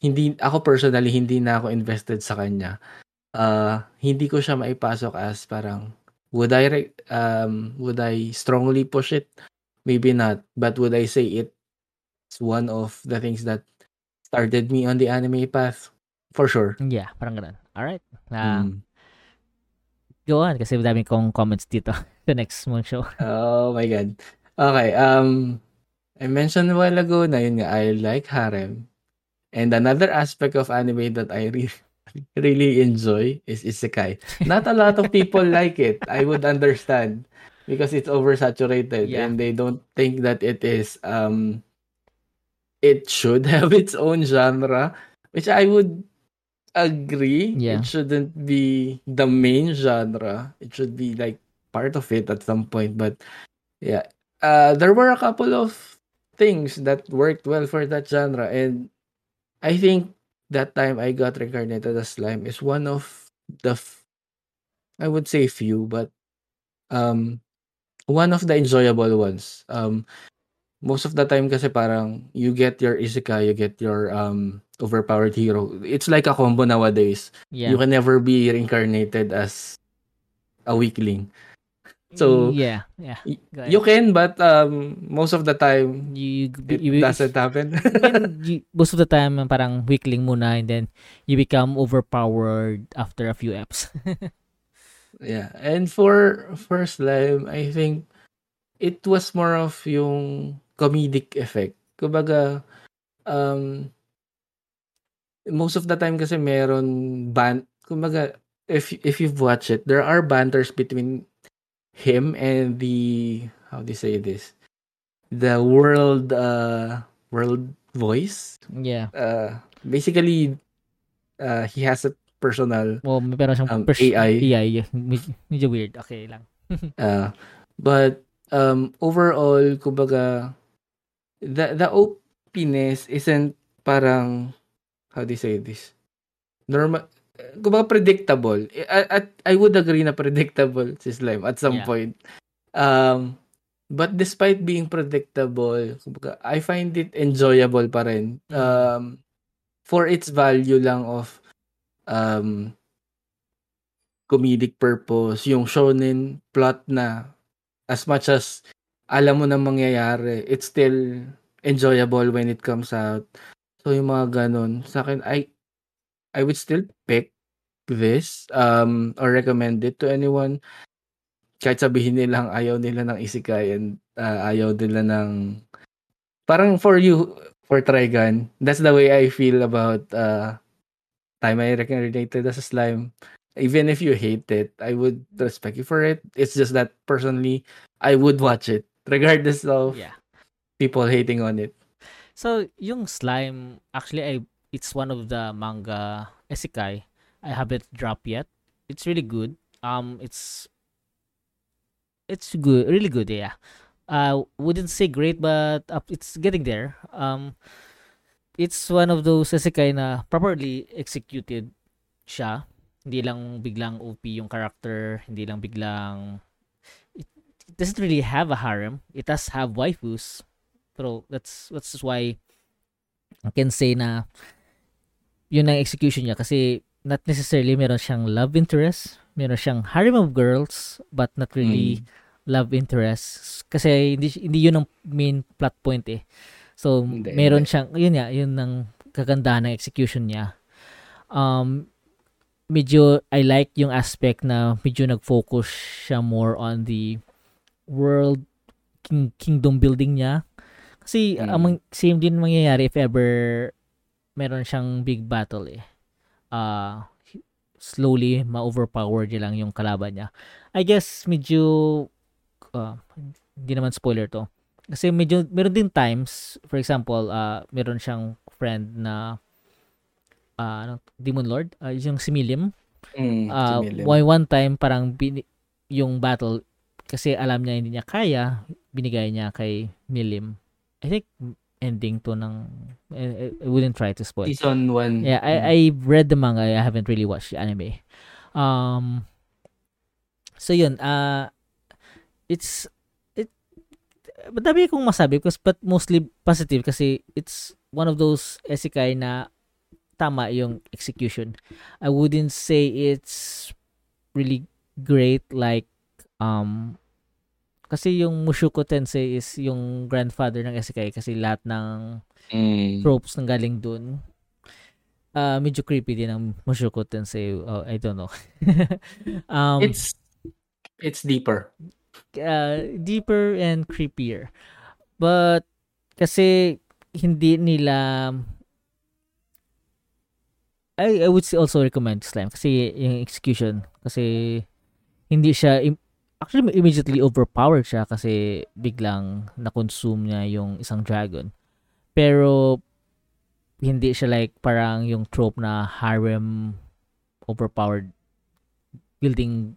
hindi ako personally hindi na ako invested sa kanya uh hindi ko siya maipasok as parang would I um would I strongly push it maybe not but would I say it's one of the things that started me on the anime path for sure
yeah, parang ganun. Alright. Uh,
Mm.
Go on kasi madami kong comments dito. the next mong show.
Oh my god. Okay, um I mentioned a while ago na yun nga I like harem. And another aspect of anime that I really really enjoy is isekai. Not a lot of people like it. I would understand because it's oversaturated
Yeah.
and they don't think that it is um it should have its own genre, which I would agree.
Yeah.
It shouldn't be the main genre. It should be like part of it at some point. But yeah, uh, there were a couple of things that worked well for that genre, and I think that time I got reincarnated as slime is one of the, f- I would say few, but um, one of the enjoyable ones. Um, most of the time kasi parang you get your isekai, you get your um overpowered hero. It's like a combo nowadays.
Yeah.
You can never be reincarnated as a weakling. So
yeah, yeah.
you can, but um most of the time
You,
it
you, you,
doesn't happen.
you, most of the time parang weakling muna and then you become overpowered after a few eps.
yeah, and for for slime, I think it was more of yung comedic effect. Kumbaga, um, most of the time kasi meron ban kumbaga if if you've watched it there are banters between him and the how do you say this the world uh world voice
yeah.
uh basically uh he has a personal
Well, meron siyang
Um,
pers-
AI.
AI. Med- medyo weird. Okay lang.
uh but um overall kumbaga the the opiness isn't parang how do you say this? Normal kumbaga predictable. At, at I would agree na predictable si Slime at some
Yeah.
point. Um but despite being predictable kumbaga I find it enjoyable pa rin. Um for its value lang of um comedic purpose yung shonen plot na as much as alam mo na mangyayari. It's still enjoyable when it comes out. So yung mga ganun sa akin I I would still pick this um or recommend it to anyone. Kahit sabihin nilang ayaw nila ng isekai and uh, ayaw nila ng parang for you for Trigun. That's the way I feel about uh time I recommended as a slime. Even if you hate it I would respect you for it. It's just that personally I would watch it regardless of
Yeah.
people hating on it
So, yung slime, actually, I it's one of the manga isekai I haven't dropped yet. It's really good. Um, it's it's good, really good. Yeah. Uh, wouldn't say great, but up, it's getting there. Um, it's one of those isekai na properly executed siya. Hindi lang biglang OP yung character, hindi lang biglang it, doesn't really have a harem. It does have waifus, pero that's that's why I can say na yun ang execution niya kasi not necessarily meron siyang love interest, meron siyang harem of girls but not really
Mm.
love interest kasi hindi hindi yun ang main plot point eh. So
Hindi,
meron
hindi.
siyang yun nga yun ang kagandahan ng execution niya. Um medyo I like yung aspect na medyo nag-focus siya more on the world king, kingdom building niya. Kasi
Mm.
ang same din mangyayari if ever meron siyang big battle eh. Ah, slowly ma-overpower niya lang yung kalaban niya. I guess medyo ah, hindi naman spoiler to. Kasi medyo meron din times, for example, ah meron siyang friend na ah, ano, Demon Lord, ah, yung si Milim.
Mm,
Ah,
si Milim.
why one time parang bini- yung battle kasi alam niya hindi niya kaya, binigay niya kay Milim. I think ending to ng I, I wouldn't try to spoil.
season 1
Yeah, I I read the manga, I haven't really watched the anime. Um So yun, uh it's it madami kong masabi because but mostly positive kasi it's one of those isekai na tama yung execution. I wouldn't say it's really great like um kasi yung Mushoku Tensei is yung grandfather ng isekai kasi lahat ng
Mm.
tropes nang galing dun. Ah, medyo creepy din ang Mushoku Tensei. Oh, I don't know. um,
it's it's deeper
uh, deeper and creepier. But kasi hindi nila I I would also recommend Slime kasi yung execution kasi hindi siya actually immediately overpowered siya kasi biglang na-consume niya yung isang dragon. Pero hindi siya like parang yung trope na harem overpowered building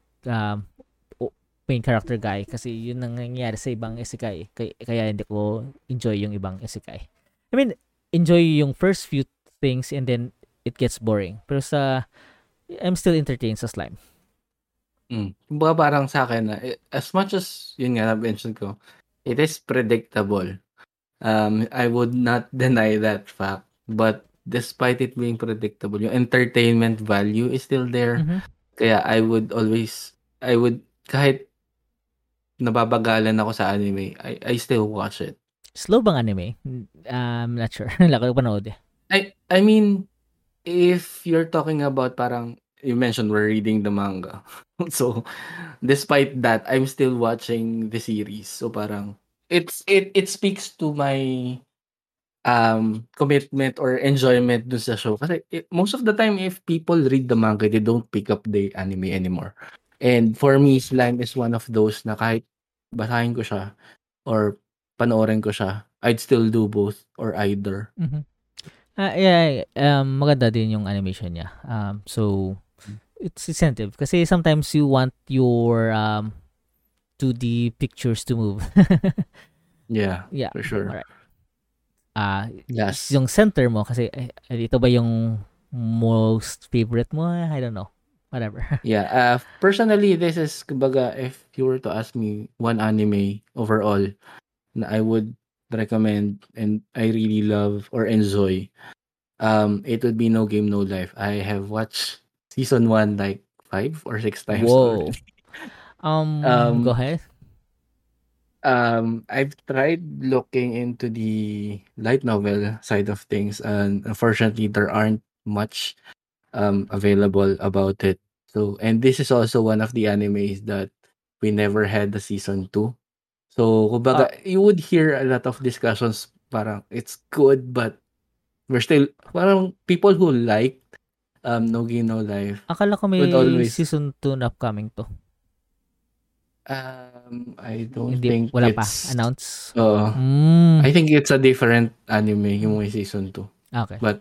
o- main character guy kasi yun ang nangyayari sa ibang isekai kaya, kaya hindi ko enjoy yung ibang isekai. I mean, enjoy yung first few things and then it gets boring. Pero sa I'm still entertained sa slime.
Hmm, kumbaga parang sa'kin na, eh, as much as yun nga na-mention ko, it is predictable. Um, I would not deny that fact, but despite it being predictable, yung entertainment value is still there.
Mhm.
Kaya I would always I would kahit nababagalan ako sa anime, I I still watch it.
Slow bang anime? Um, not sure. Wala ko panood eh.
I I mean, if you're talking about parang you mentioned we're reading the manga. So, despite that, I'm still watching the series. So parang it's it it speaks to my um commitment or enjoyment dun sa show kasi it, most of the time if people read the manga they don't pick up the anime anymore. And for me, Slime is one of those na kahit basahin ko siya or panoorin ko siya, I'd still do both or either.
Mhm. Ah, yeah, um, maganda din yung animation niya. Um, so, it's incentive. Kasi sometimes you want your um, 2D pictures to move.
Yeah,
yeah.
for sure.
Alright. Ah,
Yes.
yung center mo kasi eh, ito ba yung most favorite mo? I don't know. Whatever.
Yeah, uh, personally, this is, kumbaga, if you were to ask me one anime overall na I would recommend and I really love or enjoy, um, it would be No Game No Life. I have watched season one like five or six times
Whoa. Um,
Um,
go ahead.
Um, I've tried looking into the light novel side of things, and unfortunately, there aren't much um available about it. So, and this is also one of the animes that we never had the season two. So, kumbaga, you would hear a lot of discussions. Parang it's good, but we're still parang people who like um No Game No Life
Akala ko may
would always
season 2 na upcoming to.
um I don't
Hindi,
think
wala pa.
it's
Announce.
uh,
Mm.
I think it's a different anime yung may season 2.
Okay.
But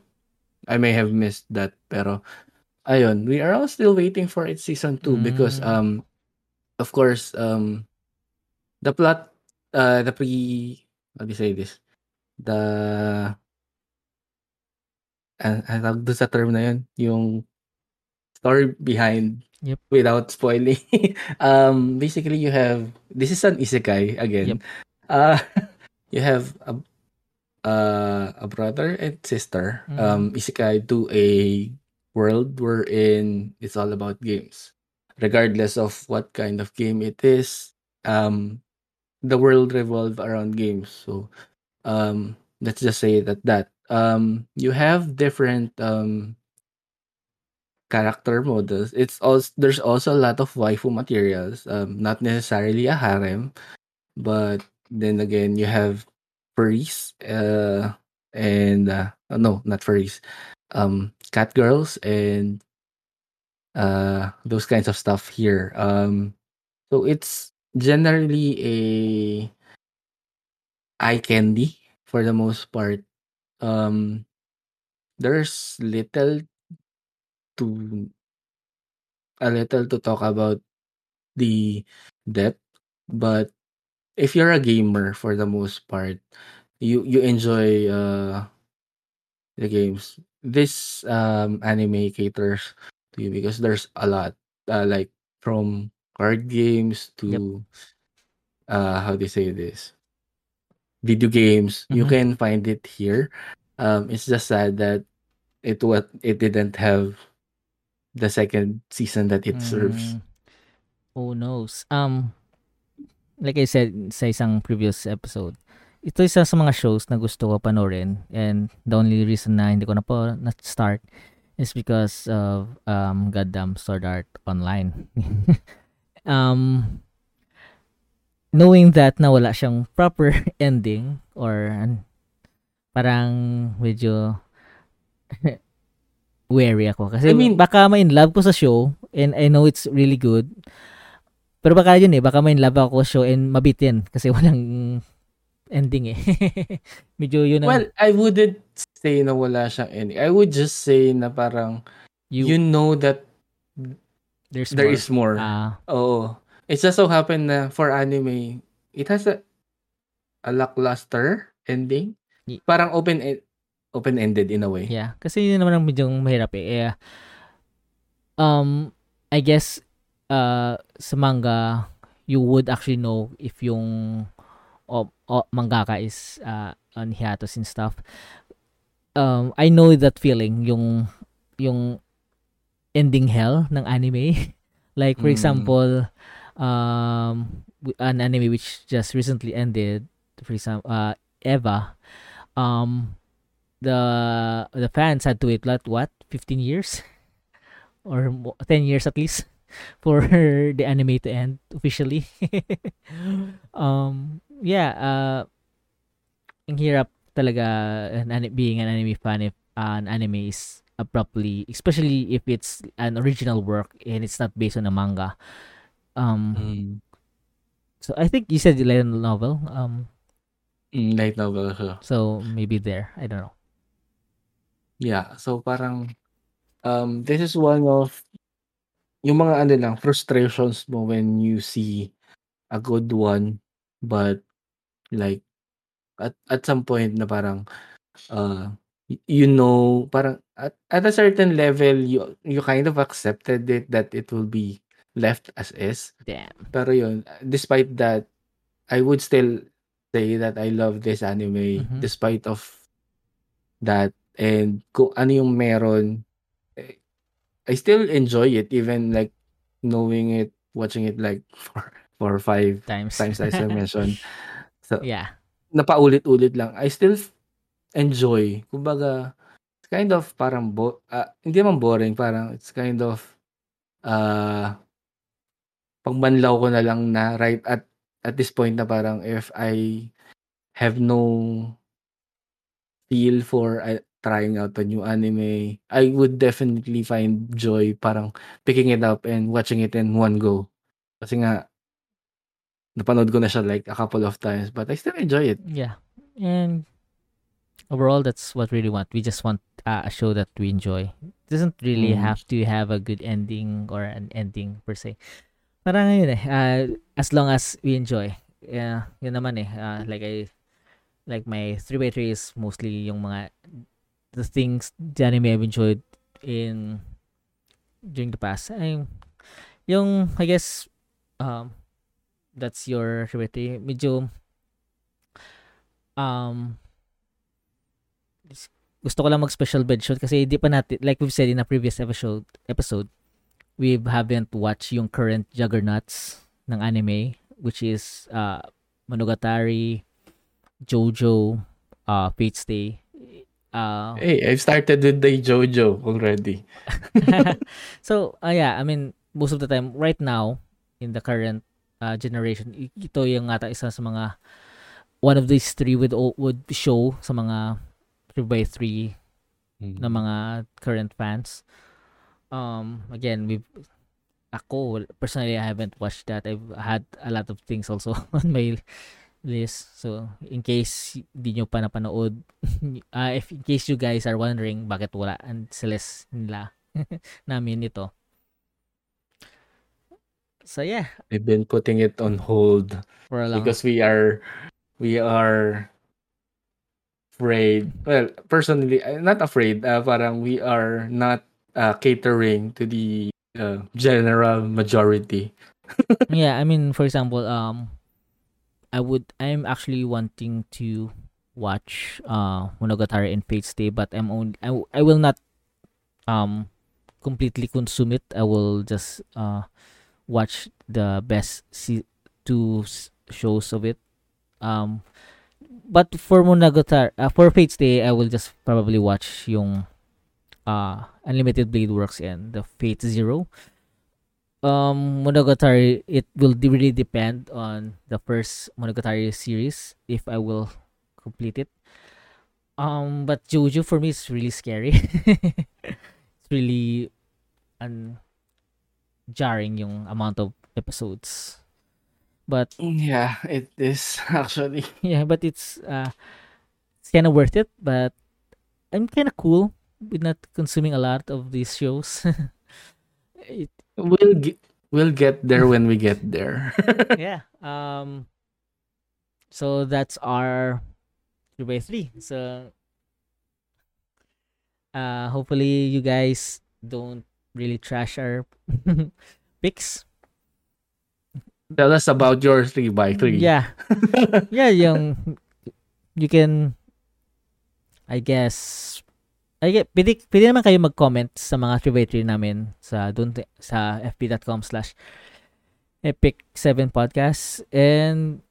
I may have missed that. Pero, ayun, we are all still waiting for its season 2 because,
Mm.
um, of course, um, the plot, uh, the pre, how do you say this? The, uh, ano tawag doon sa term na yun? Yung story behind
Yep.
without spoiling. um, basically, you have, this is an isekai again.
Yep.
Uh, you have a uh, a brother and sister
Mhm.
um isekai to a world wherein it's all about games regardless of what kind of game it is um the world revolve around games so um let's just say that that um you have different um character models. It's also there's also a lot of waifu materials um not necessarily a harem but then again you have furries uh and uh no not furries um cat girls and uh those kinds of stuff here. Um so it's generally a eye candy for the most part um there's little to a little to talk about the depth but if you're a gamer for the most part you you enjoy uh the games this um anime caters to you because there's a lot uh, like from card games
Yep.
to uh how do you say this video games you
Mhm.
can find it here um it's just sad that it what it didn't have the second season that it serves
Mm. Who knows? Um, like I said sa isang previous episode, ito isa sa mga shows na gusto ko panoorin and the only reason na hindi ko na po na-start is because of um, goddamn Sword Art Online. um, knowing that na wala siyang proper ending or an- parang medyo wary ako. Kasi
I mean-
baka ma-in love ko sa show and I know it's really good. Pero baka yun eh, baka ma-in love ako sa show and mabitin kasi walang ending eh. Medyo yun ang
well I wouldn't say na wala siyang ending I would just say na parang
you,
you know that
there's
there
more.
is more
Ah,
Oo. It just so happen na for anime, it has a, a lackluster ending. Parang open open-ended in a way.
yeah. Kasi yun naman ang medyo mahirap eh. Eh, um, I guess uh, sa manga, you would actually know if yung o, o, mangaka is uh, on hiatus and stuff. Um, I know that feeling, yung yung ending hell ng anime. like for
Mm.
example, um, an anime which just recently ended, for example, uh, Eva. Um, the the fans had to wait like what 15 years? Or 10 years at least for the anime to end officially. Um yeah uh ang hirap talaga an, being an anime fan if an anime is abruptly especially if it's an original work and it's not based on a manga um
Mm.
so i think you said light novel um
Mm, light novel siya.
so maybe there i don't know
Yeah, so parang um this is one of yung mga ano lang frustrations mo when you see a good one but like at at some point na parang uh you know parang at, at a certain level you you kind of accepted it that it will be left as is.
Damn.
Pero yun despite that I would still say that I love this anime
Mhm.
despite of that. And kung ano yung meron eh, I still enjoy it even like knowing it watching it like four four or five
times.
times as I mentioned. So
yeah.
napaulit-ulit lang. I still enjoy. Kumbaga it's kind of parang bo ah, hindi naman boring parang it's kind of uh pagbanlaw ko na lang na right at at this point na parang if I have no feel for uh, trying out a new anime, I would definitely find joy parang picking it up and watching it in one go. Kasi nga, napanood ko na siya like a couple of times, but I still enjoy it.
Yeah. And overall, that's what we really want. We just want uh, a show that we enjoy. It doesn't really
Mm.
have to have a good ending or an ending per se. Parang yun eh. Uh, as long as we enjoy. Yeah, yun naman eh. Uh, like I, like my 3x3 is mostly yung mga the things the anime I've enjoyed in during the past. Ay, yung I guess um that's your 3x3. Medyo um gusto ko lang mag special mention kasi hindi pa natin like we've said in a previous episode episode we haven't watched yung current juggernauts ng anime which is uh Monogatari, JoJo, uh Fate Stay. Uh
Hey, I've started with the JoJo already.
so uh, yeah, I mean most of the time right now in the current uh, generation ito yung ata isa sa mga one of these three would would show sa mga 3x3 ng mga current fans. Um, again, we ako personally I haven't watched that. I've had a lot of things also on my list. So, in case di nyo pa napanood, uh, if in case you guys are wondering bakit wala and sa list nila namin ito. So yeah,
I've been putting it on hold
for a long
because we are we are afraid well personally uh, not afraid uh, parang we are not uh, catering to the uh, general majority
yeah, I mean, for example, um, I would, I'm actually wanting to watch uh Monogatari and Fate Stay, but I'm only, I, I will not, um, completely consume it. I will just uh watch the best se- two shows of it. Um, but for Monogatari, uh, for Fate Stay, I will just probably watch yung uh Unlimited Blade Works and the Fate Zero um Monogatari it will really depend on the first Monogatari series if I will complete it. Um but Jojo for me is really scary. it's really un jarring yung amount of episodes. But
yeah it is actually
yeah, but it's uh it's kind of worth it, but I'm kind of cool with not consuming a lot of these shows. it,
we'll get we'll get there when we get there
yeah. Um. So that's our three by three. So, uh, hopefully you guys don't really trash our picks.
Tell us about your three by three.
Yeah. yeah, yung you can I guess Get pwede, pwede naman kayo mag-comment sa mga 3x3 namin sa dun sa fb.com slash epic7 podcast and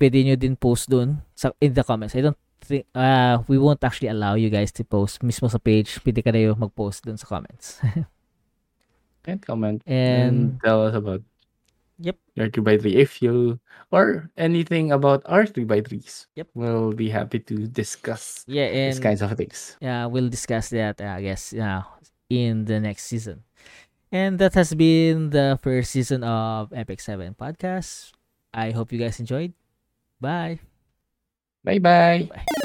pwede nyo din post dun sa, in the comments. I don't think, uh, we won't actually allow you guys to post mismo sa page. Pwede kayo mag-post dun sa comments.
and comment
and,
and tell us about
Yep.
your 3x3 if you or anything about our 3x3s.
Yep.
We'll be happy to discuss
yeah, and
these kinds of things.
yeah, we'll discuss that, I guess, uh, in the next season. And that has been the first season of Epic 7 podcast. I hope you guys enjoyed. Bye.
Bye bye.
Bye.